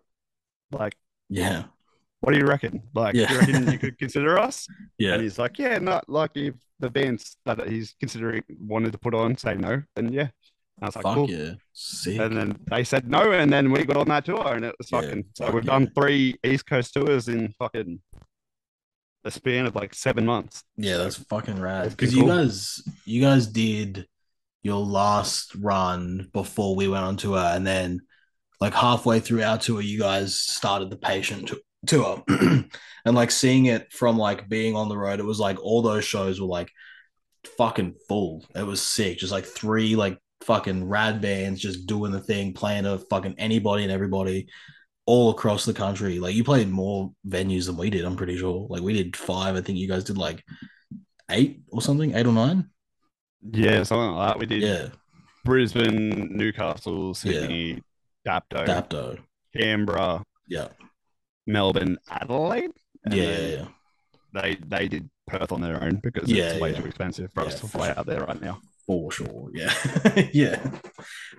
like, Yeah. What do you reckon? Like, Yeah. you reckon you could consider us? Yeah. And he's like, yeah, not like if the bands that he's considering wanted to put on say no, then yeah. And I was like, Fuck cool. yeah. Sick. And then they said no, and then we got on that tour, and it was Yeah, fucking. so fuck we've yeah. done three East Coast tours in fucking a span of like seven months. Yeah, that's fucking rad. Because pretty you guys, you guys did your last run before we went on tour, and then like halfway through our tour, you guys started the patient tour, and like seeing it from like being on the road, it was like all those shows were like fucking full. It was sick. Just like three like fucking rad bands just doing the thing, playing to fucking anybody and everybody all across the country. Like you played more venues than we did, I'm pretty sure. Like we did five. I think you guys did like eight or something, eight or nine. Yeah, something like that. We did Yeah. Brisbane, Newcastle, Sydney, Dapto, Dapto. Canberra, Yeah. Melbourne, Adelaide. Yeah, yeah, yeah. They they did Perth on their own because Yeah, it's way yeah. too expensive for us to for fly out there right now. For sure. Yeah. yeah.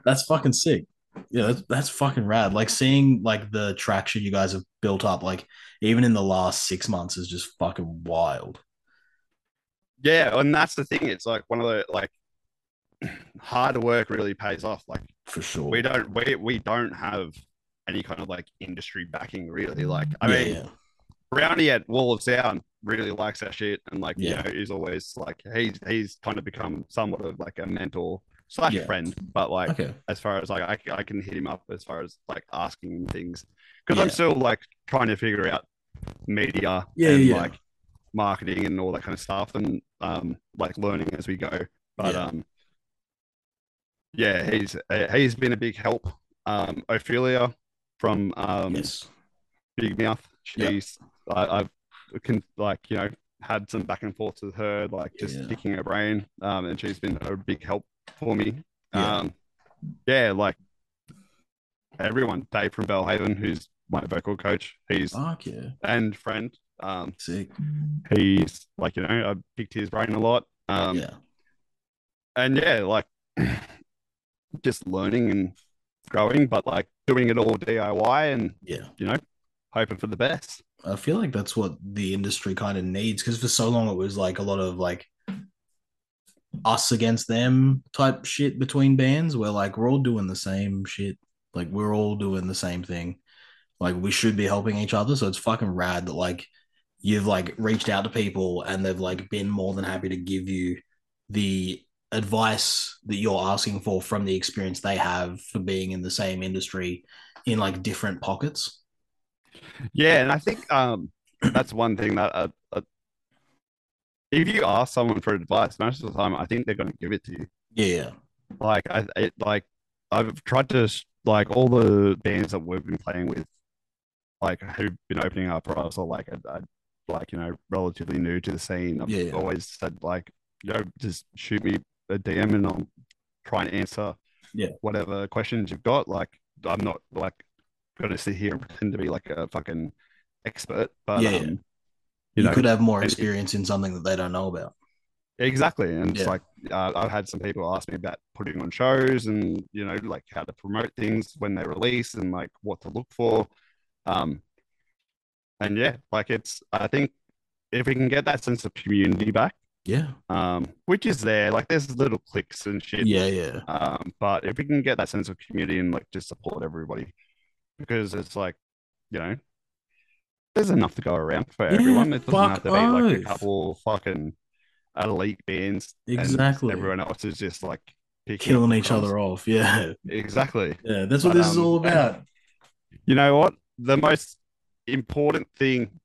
That's fucking sick. Yeah, that's, that's fucking rad. Like seeing like the traction you guys have built up, like even in the last six months is just fucking wild. Yeah, and that's the thing. It's like one of the like hard work really pays off. Like For sure. we don't we we don't have any kind of like industry backing really. Like I yeah, mean, yeah. Brownie at Wall of Sound really likes that shit, and like Yeah. you know, he's always like he's he's kind of become somewhat of like a mentor slash Yeah. friend. But like Okay. as far as like I, I can hit him up as far as like asking him things because I'm still like trying to figure out media Yeah, and like marketing and all that kind of stuff, and um like learning as we go. But Yeah. um yeah, he's he's been a big help. Um, Ophelia from um Yes. Big Mouth. Yep. She's I, I've can like you know had some back and forth with her, like just Yeah. picking her brain, um, and she's been a big help for me. Yeah. Um, yeah, like everyone. Dave from Bellhaven, who's my vocal coach, he's Fuck yeah. and friend. Um, Sick. he's like you know I picked his brain a lot. Um, yeah. and yeah, like just learning and growing, but like doing it all DIY and Yeah. you know hoping for the best. I feel like that's what the industry kind of needs because for so long it was like a lot of like us against them type shit between bands where like we're all doing the same shit. Like we're all doing the same thing. Like we should be helping each other. So it's fucking rad that like you've like reached out to people and they've like been more than happy to give you the advice that you're asking for from the experience they have for being in the same industry in like different pockets. Yeah, and I think um that's one thing that uh, uh, if you ask someone for advice, most of the time I think they're going to give it to you. Yeah. Like I it, like I've tried to like all the bands that we've been playing with, like who've been opening up for us, or like a, a, like you know relatively new to the scene. I've yeah. always said like, you know, just shoot me a DM and I'll try and answer Yeah. whatever questions you've got. Like I'm not like going to sit here and pretend to be like a fucking expert, but Yeah, um, yeah. you you know could have more experience in something that they don't know about. Exactly, and it's like uh, I've had some people ask me about putting on shows and you know like how to promote things when they release and like what to look for. Um, and yeah, like it's I think if we can get that sense of community back, Yeah. um, which is there, like there's little clicks and shit. Yeah, yeah. Um, but if we can get that sense of community and like just support everybody, because it's like, you know, there's enough to go around for Yeah, everyone. It doesn't have to be like a couple fucking elite bands. and Exactly. everyone else is just like picking Killing each other off. Yeah. Exactly. Yeah. That's what But, this is um, all about. You know what? The most important thing.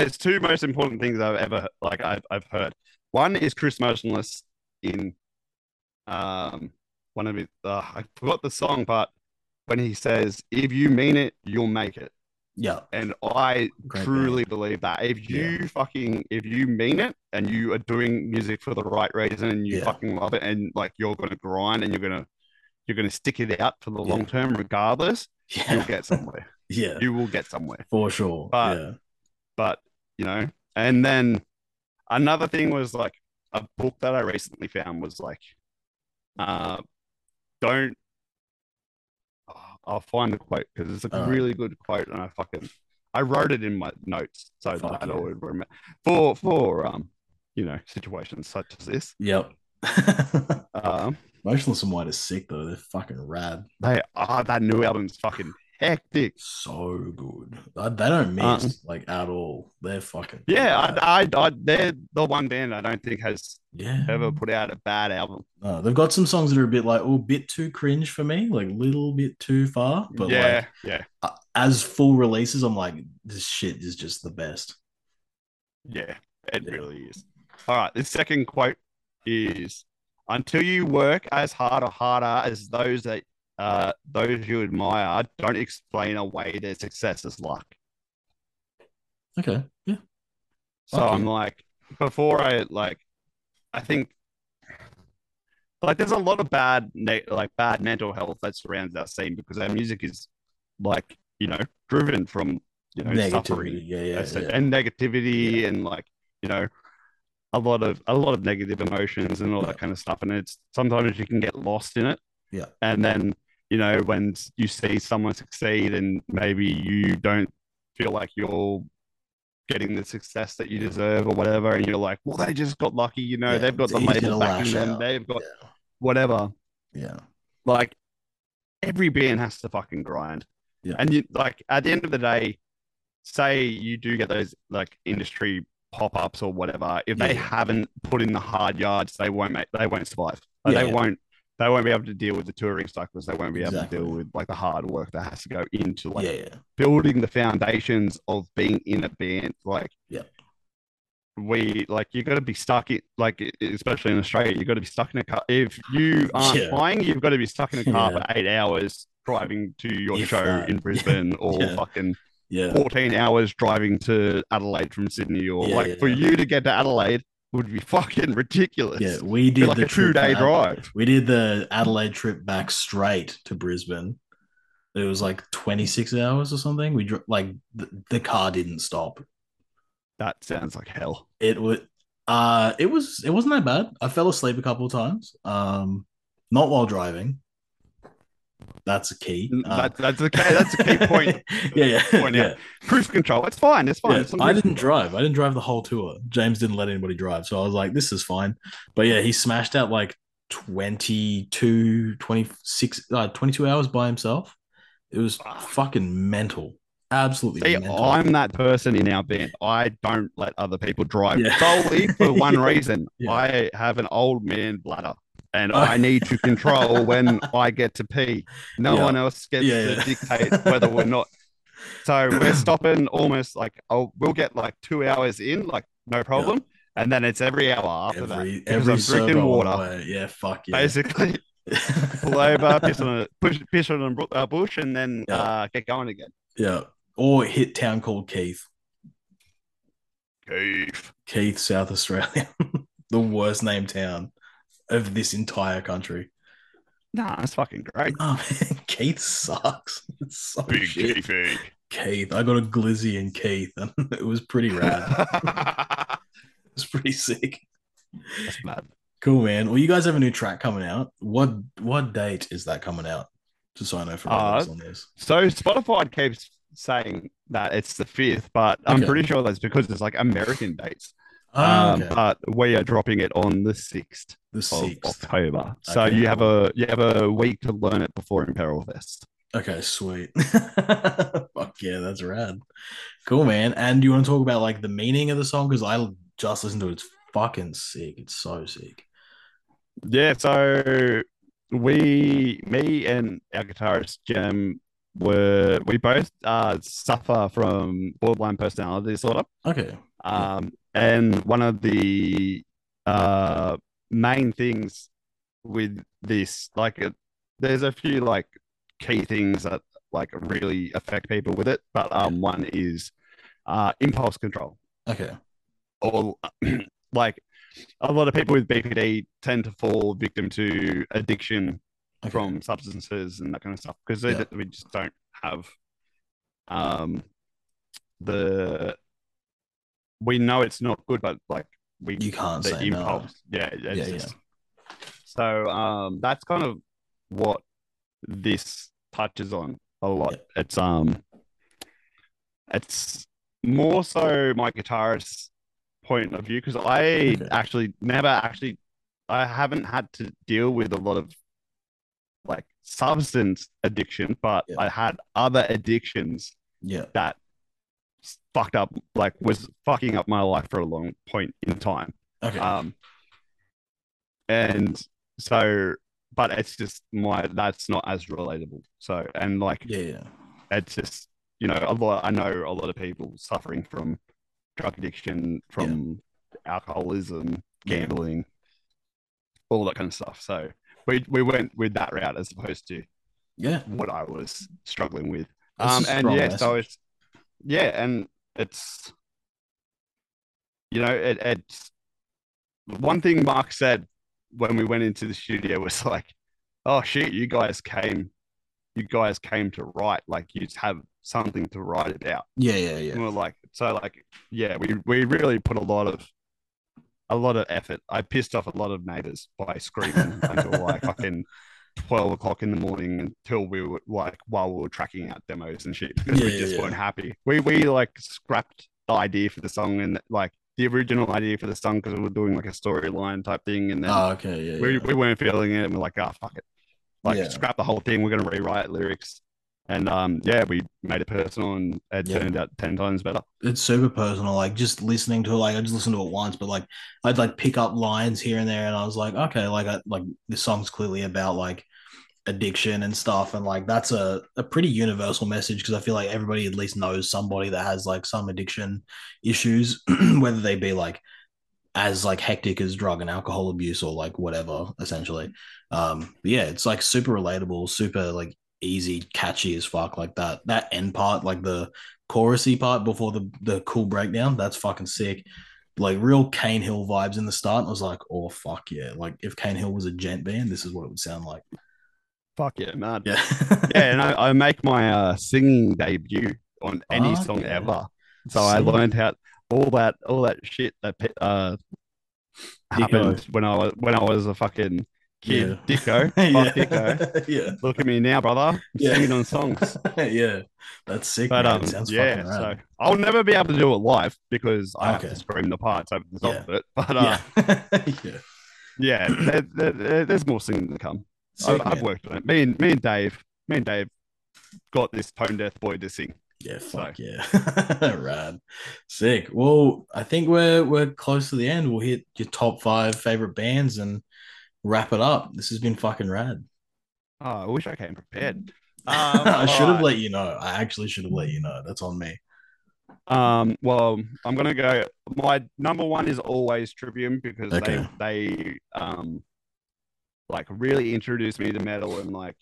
There's two most important things I've ever like I've I've heard. One is Chris Motionless in um one of his uh, I forgot the song, but when he says, "If you mean it, you'll make it," Yeah. and I Great truly believe that. If you fucking if you mean it and you are doing music for the right reason and you Yeah. fucking love it and like you're gonna grind and you're gonna you're gonna stick it out for the Yeah. long term regardless, you'll get somewhere. Yeah. you will get somewhere. For sure. But- yeah. But you know, and then another thing was like a book that I recently found was like, uh, don't. oh, I'll find the quote because it's a All right. really good quote, and I fucking I wrote it in my notes so Fuck that yeah. I would remember for for um you know situations such as this. Yep. Um, Motionless in White is sick though. They're fucking rad. they are that new album's fucking hectic. So good. Uh, They don't miss like at all. They're fucking Yeah. I, I, I, they're the one band I don't think has yeah. ever put out a bad album. Uh, they've got some songs that are a bit like, oh, bit too cringe for me, like a little bit too far. But yeah, like yeah, uh, as full releases, I'm like, this shit is just the best. yeah. It Yeah. really is. All right, this second quote is: "Until you work as hard or harder as those that uh, those you admire, don't explain away their success as luck." Okay. Yeah. So Okay. I'm like, before I like, I think like there's a lot of bad like bad mental health that surrounds our scene because our music is like you know driven from you know Negativity. suffering Yeah, yeah, yeah. and negativity and like you know a lot of a lot of negative emotions and all Yeah. that kind of stuff and it's sometimes you can get lost in it Yeah. and then you know when you see someone succeed and maybe you don't feel like you're getting the success that you deserve or whatever and you're like well they just got lucky you know Yeah, they've got the label backing them out. they've got Yeah. whatever Yeah. like every band has to fucking grind. Yeah. And you like at the end of the day, say you do get those like industry pop-ups or whatever, if they haven't put in the hard yards, they won't make they won't survive. Like, Yeah, they yeah. won't they won't be able to deal with the touring cycles. They won't be able Exactly. to deal with like the hard work that has to go into like yeah, yeah. building the foundations of being in a band. Like, Yeah. we like you got to be stuck in like especially in Australia, you got to be stuck in a car. If you aren't Yeah. flying, you've got to be stuck in a car for eight hours driving to your If show that. in Brisbane, or fucking Yeah. fourteen hours driving to Adelaide from Sydney, or Yeah, like yeah, for yeah. you to get to Adelaide would be fucking ridiculous. Yeah, we did like the a two day drive. We did the Adelaide trip back straight to Brisbane. It was like 26 hours or something. We dro- like the, the car didn't stop. That sounds like hell. It would uh it was it wasn't that bad. I fell asleep a couple of times. Um not while driving. That's a key. Uh, That, that's a key, that's a key point. yeah, yeah. point yeah. Cruise control. It's fine. It's fine. Yeah, It's I didn't control. drive. I didn't drive the whole tour. James didn't let anybody drive. So I was like, this is fine. But yeah, he smashed out like 22, 26, uh, 22 hours by himself. It was fucking mental. Absolutely See, mental. I'm that person in our band. I don't let other people drive Yeah. solely for one reason. Yeah. I have an old man bladder and Oh. I need to control when I get to pee. No Yeah. one else gets Yeah, to yeah. dictate whether we're not. So we're stopping almost like oh, we'll get like two hours in, like no problem. And then it's every hour after that. every because every I'm drinking servo on the water. Yeah, fuck yeah. Basically, pull over, piss on a push, piss on a bush, and then uh, get going again. yeah. Or hit town called Keith. Keith. Keith, South Australia. the worst named town of this entire country. Nah, that's fucking great. Oh man, Keith sucks. It's so Big shit. Keithy. Keith. I got a glizzy in Keith, and it was pretty rad. It was pretty sick. That's mad. Cool, man. Well, you guys have a new track coming out. What what date is that coming out? Just so I know for Uh, on this. So Spotify keeps saying that it's the fifth, but I'm Okay. pretty sure that's because it's like American dates. Oh, um. But we are dropping it on the sixth the of sixth. October. So Okay, you have a you have a week to learn it before Imperil Fest. Okay, sweet. Fuck yeah, that's rad. Cool, man. And do you want to talk about like the meaning of the song? Because I just listened to it. It's fucking sick. It's so sick. Yeah, so we, me and our guitarist Jem, were we both uh, suffer from borderline personality disorder. Okay. Um, and one of the uh, main things with this, like, it, there's a few like key things that like really affect people with it, but um, one is uh, impulse control. Okay. Or like a lot of people with BPD tend to fall victim to addiction okay. from substances and that kind of stuff because Yeah. we just don't have um the we know it's not good but like we you can't the say no. impulse yeah it's Yeah, yeah. just- so um that's kind of what this touches on a lot Yeah. it's um it's more so my guitarist's point of view because I Okay. actually never actually I haven't had to deal with a lot of like substance addiction, but Yeah. I had other addictions Yeah. that fucked up like was fucking up my life for a long point in time. Okay. Um and so but it's just my that's not as relatable. So and like yeah. Yeah. it's just you know a lot i know a lot of people suffering from drug addiction from alcoholism Yeah. gambling all that kind of stuff so we we went with that route as opposed to Yeah. what i was struggling with That's um and yeah so it's yeah and it's you know it, it's one thing mark said when we went into the studio was like oh shit you guys came you guys came to write like you have something to write about. Yeah, yeah, yeah. And we're like, so like, yeah, we we really put a lot of a lot of effort. I pissed off a lot of neighbors by screaming until like fucking twelve o'clock in the morning until we were like while we were tracking out demos and shit because Yeah, we just yeah. weren't happy. We we like scrapped the idea for the song and like the original idea for the song because we were doing like a storyline type thing and then Oh, okay, yeah. we, yeah. we weren't feeling it and we're like, oh fuck it. Like scrap the whole thing, we're gonna rewrite lyrics. And um yeah, we made it personal and it Yeah. turned out ten times better. it's super personal. Like just listening to it, like I just listened to it once, but like I'd like pick up lines here and there, and I was like, okay, like I, like this song's clearly about like addiction and stuff, and like that's a a pretty universal message because I feel like everybody at least knows somebody that has like some addiction issues, whether they be like as like hectic as drug and alcohol abuse or like whatever essentially. Um yeah it's like super relatable super like easy catchy as fuck like that that end part like the chorusy part before the the cool breakdown that's fucking sick. Like real Kane Hill vibes in the start I was like oh fuck yeah. Like if Kane Hill was a gent band this is what it would sound like Fuck yeah, man. yeah Yeah, and I, I make my uh singing debut on any Fuck song yeah. ever. So I learned how all that all that shit that uh happened when I was when I was a fucking kid. Yeah. Dicko. Fuck yeah Dicko. yeah Look at me now, brother. I'm Yeah. singing on songs. yeah that's sick But man. um, it sounds yeah, fucking so rad. I'll never be able to do it live because I have to scream the parts over the top Yeah. of it. But uh, yeah yeah yeah, there, there- there- there's more singing to come. I, Sick, I've worked on it. Me and me and Dave, me and Dave got this tone deaf boy to sing. Yeah, So- fuck yeah. Rad. Sick. Well, I think we're we're close to the end. We'll hit your top five favorite bands and wrap it up. This has been fucking rad. Oh, I wish I came prepared. I should have alright. let you know. I actually should have let you know. That's on me. Um, well, I'm gonna go. My number one is always Trivium because Okay. they they um like really introduced me to metal and like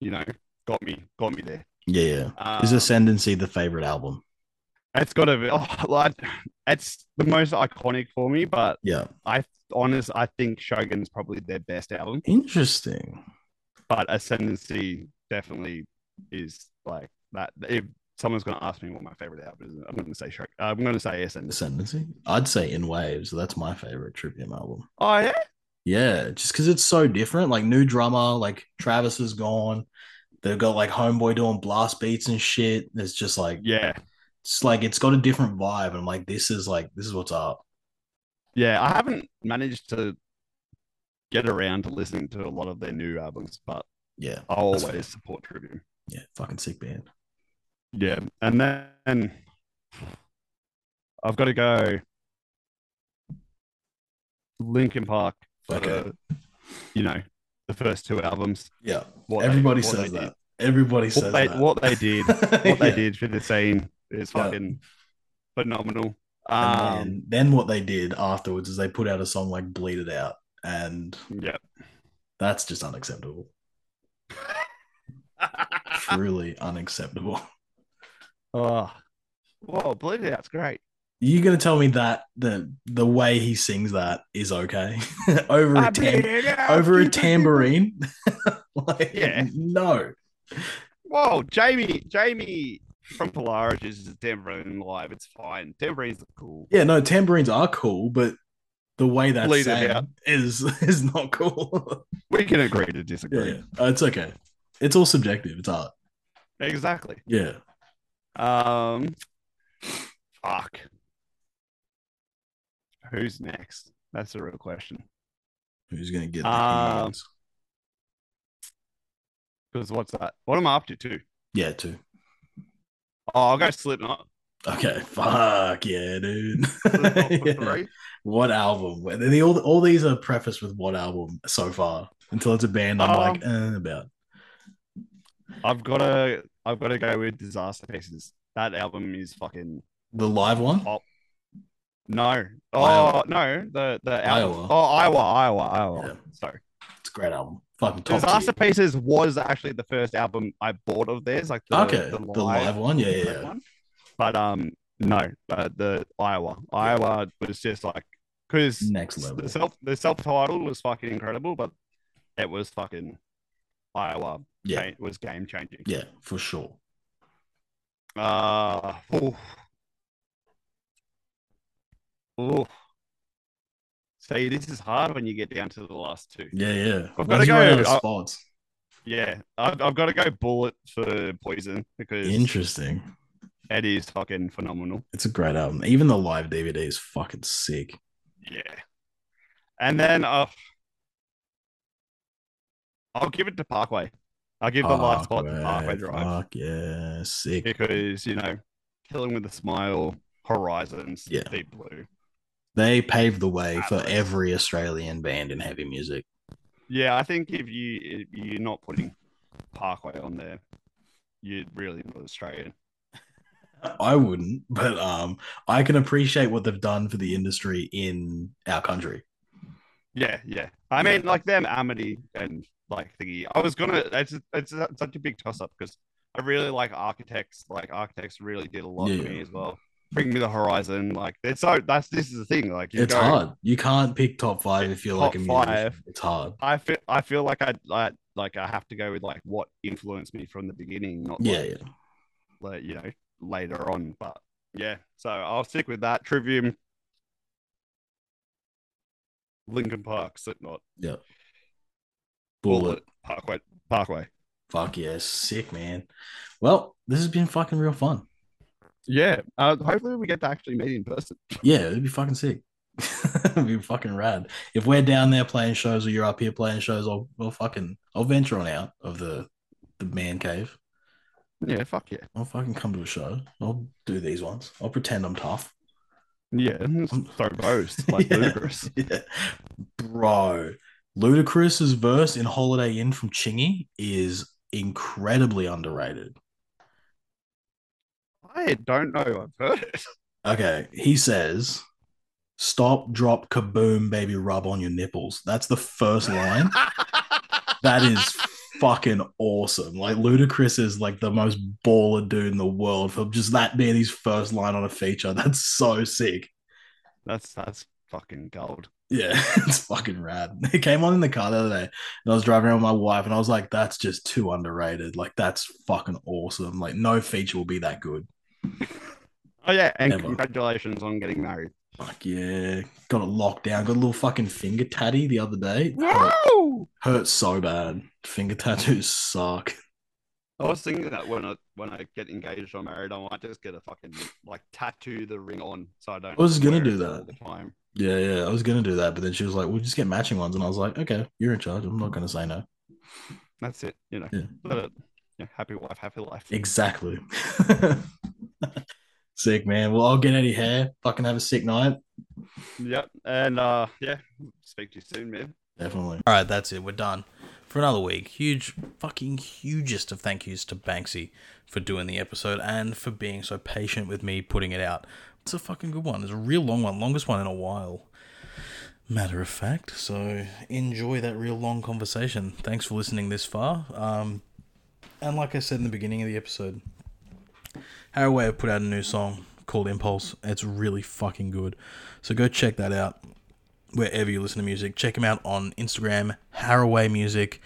you know got me got me there. Yeah, yeah. Um, Is Ascendancy the favorite album? it's got to be oh, like it's the most iconic for me, but Yeah. I honest I think Shogun's probably their best album, Interesting. but Ascendancy definitely is like that. If someone's gonna ask me what my favorite album is, I'm gonna say Shogun. I'm gonna say Ascendancy. Ascendancy? I'd say In Waves. That's my favorite Trivium album. Oh yeah. Yeah, just because it's so different. Like new drummer, like Travis is gone. They've got like Homeboy doing blast beats and shit. It's just like Yeah, it's like it's got a different vibe. And I'm like, this is like this is what's up. Yeah, I haven't managed to get around to listening to a lot of their new albums, but Yeah, That's always support Trivium. yeah, fucking sick band. Yeah, and then I've got to go Linkin Park for Okay. the, you know, the first two albums. Yeah, What they- everybody what says that. Everybody did. says What they, that. what they did, what Yeah. they did for the scene is Yeah. fucking phenomenal. And Um, then, then what they did afterwards is they put out a song like "Bleed It Out," and yeah. that's just unacceptable. Truly unacceptable. oh, whoa, Bleed It Out's great. You gonna tell me that the the way he sings that is okay over a tam- bleed it out. over a tambourine? like, Yeah. no. Whoa, Jamie, Jamie from Polaris uses a tambourine live. It's fine. Tambourines are cool. Yeah, no, tambourines are cool, but the way that's Bleed it sang out. is is not cool. We can agree to yeah, disagree. yeah. Uh, it's okay. It's all subjective. It's art. Exactly. Yeah. Um, fuck. Who's next? That's the real question. Who's gonna get the Um, keys? Because what's that? What am I up to Two. Yeah, two. Oh, I'll go Slipknot. Okay. Fuck yeah, dude. Slipknot for Yeah. three. What album? Well, they- all, all these are prefaced with what album so far until it's a band I'm like Um, eh, about. I've got to. I've got to go with Disaster Pieces. That album is fucking The live one? No. Oh Iowa. no. The the. Iowa. Oh Iowa, Iowa, Iowa. Yeah. Sorry. It's a great album. Fucking top Disaster tier. Pieces was actually the first album I bought of theirs, like the, Okay, the live one? Yeah, yeah, yeah. one. But um, no, uh, the Iowa, Iowa was just like because Next level. the self the self title was fucking incredible, but it was fucking Iowa. Yeah. cha- was game changing. Yeah, for sure. Uh, oh. Oh. See, this is hard when you get down to the last two. Yeah, yeah. I've gotta go- out I- spots. Yeah, I've, I've got to go bullet for poison because Interesting. it is fucking phenomenal. It's a great album. Even the live DVD is fucking sick. Yeah. And then uh, I'll give it to Parkway. I'll give the last spot to Parkway Drive Fuck yeah, sick. because, you know, Killing with a Smile, Horizons, Yeah. Deep Blue. They paved the way for every Australian band in heavy music. Yeah, I think if you if you're not putting Parkway on there, you're really not Australian. I wouldn't, but um, I can appreciate what they've done for the industry in our country. Yeah, yeah. I mean, like them, Amity and like thingy. I was gonna. It's it's such a big toss up because I really like Architects. Like Architects really did a lot Yeah. for me as well. Bring me the horizon. Like it's so. That's this is the thing. Like you It's go- hard. You can't pick top five if you're like a musician. five. It's hard. I feel. I feel like I like like I have to go with like what influenced me from the beginning, not Yeah, like, yeah. like you know later on. But yeah, so I'll stick with that. Trivium. Linkin Park, Slipknot, Yeah. Bullet. Parkway, Parkway. Fuck yeah, sick man. Well, this has been fucking real fun. Yeah. Uh, hopefully we get to actually meet in person. Yeah, it'd be fucking sick. it'd be fucking rad. If we're down there playing shows or you're up here playing shows, I'll, I'll fucking I'll venture on out of the the man cave. Yeah, fuck yeah. I'll fucking come to a show. I'll do these ones. I'll pretend I'm tough. Yeah, throw boast like Yeah. ludicrous. Yeah. Bro, Ludacris's verse in Holiday Inn from Chingy is incredibly underrated. I don't know. I've heard it. Okay, he says, "Stop, drop, kaboom, baby, rub on your nipples." That's the first line. that is fucking awesome. Like Ludacris is like the most baller dude in the world for just that being his first line on a feature. That's so sick. that's that's fucking gold. Yeah, it's fucking rad. It came on in the car the other day, and I was driving around with my wife, and I was like, "That's just too underrated. Like, that's fucking awesome. Like, no feature will be that good." Oh yeah, and Ever. congratulations on getting married. Fuck yeah, got it locked down. Got a little fucking finger tatty the other day. Hurt, Woo! Oh, hurt so bad. Finger tattoos suck. I was thinking that when I when I get engaged or married, I might just get a fucking like tattoo the ring on, so I don't. I was gonna do that. all the time. Yeah, yeah, I was gonna do that, but then she was like, "We'll just get matching ones," and I was like, "Okay, you're in charge. I'm not gonna say no." That's it. You know, Yeah. let it. Yeah, happy wife, happy life. Exactly. sick man. Well, I'll get out of your hair. Fucking have a sick night. Yep, and uh, yeah, speak to you soon, man. Definitely. All right, that's it. We're done for another week. Huge, fucking hugest of thank yous to Banksy for doing the episode and for being so patient with me putting it out. It's a fucking good one. It's a real long one, longest one in a while. Matter of fact. So enjoy that real long conversation. Thanks for listening this far. Um, and like I said in the beginning of the episode, Haraway have put out a new song called Impulse. It's really fucking good. So go check that out wherever you listen to music. Check them out on Instagram, Haraway Music,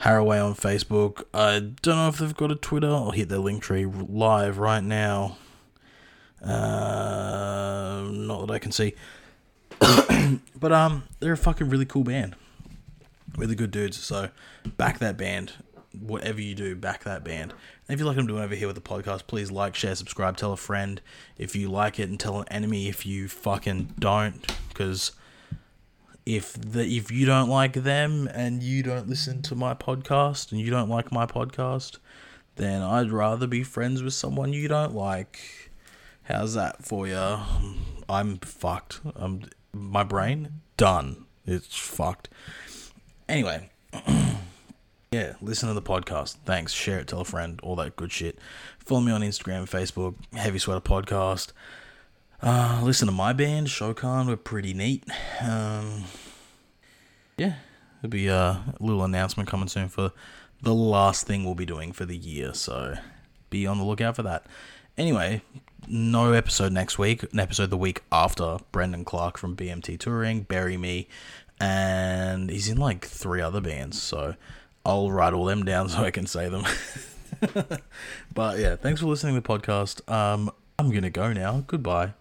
Haraway on Facebook. I don't know if they've got a Twitter. I'll hit their link tree live right now. Uh, not that I can see. but um, they're a fucking really cool band. Really good dudes. So back that band. Whatever you do, back that band. And if you like what I'm doing over here with the podcast, please like, share, subscribe, tell a friend if you like it, and tell an enemy if you fucking don't. Because if the if you don't like them and you don't listen to my podcast and you don't like my podcast, then I'd rather be friends with someone you don't like. How's that for you? I'm fucked. I'm my brain done. It's fucked. Anyway, yeah, listen to the podcast. Thanks. Share it, tell a friend, all that good shit. Follow me on Instagram, Facebook, Heavy Sweater Podcast. Uh, listen to my band, Shokan. We're pretty neat. Um, yeah, there'll be a little announcement coming soon for the last thing we'll be doing for the year. So be on the lookout for that. Anyway, no episode next week. An episode the week after. Brendan Clark from BMT Touring, Bury Me, and he's in like three other bands. So I'll write all them down so I can say them. but yeah, thanks for listening to the podcast. Um, I'm gonna go now. Goodbye.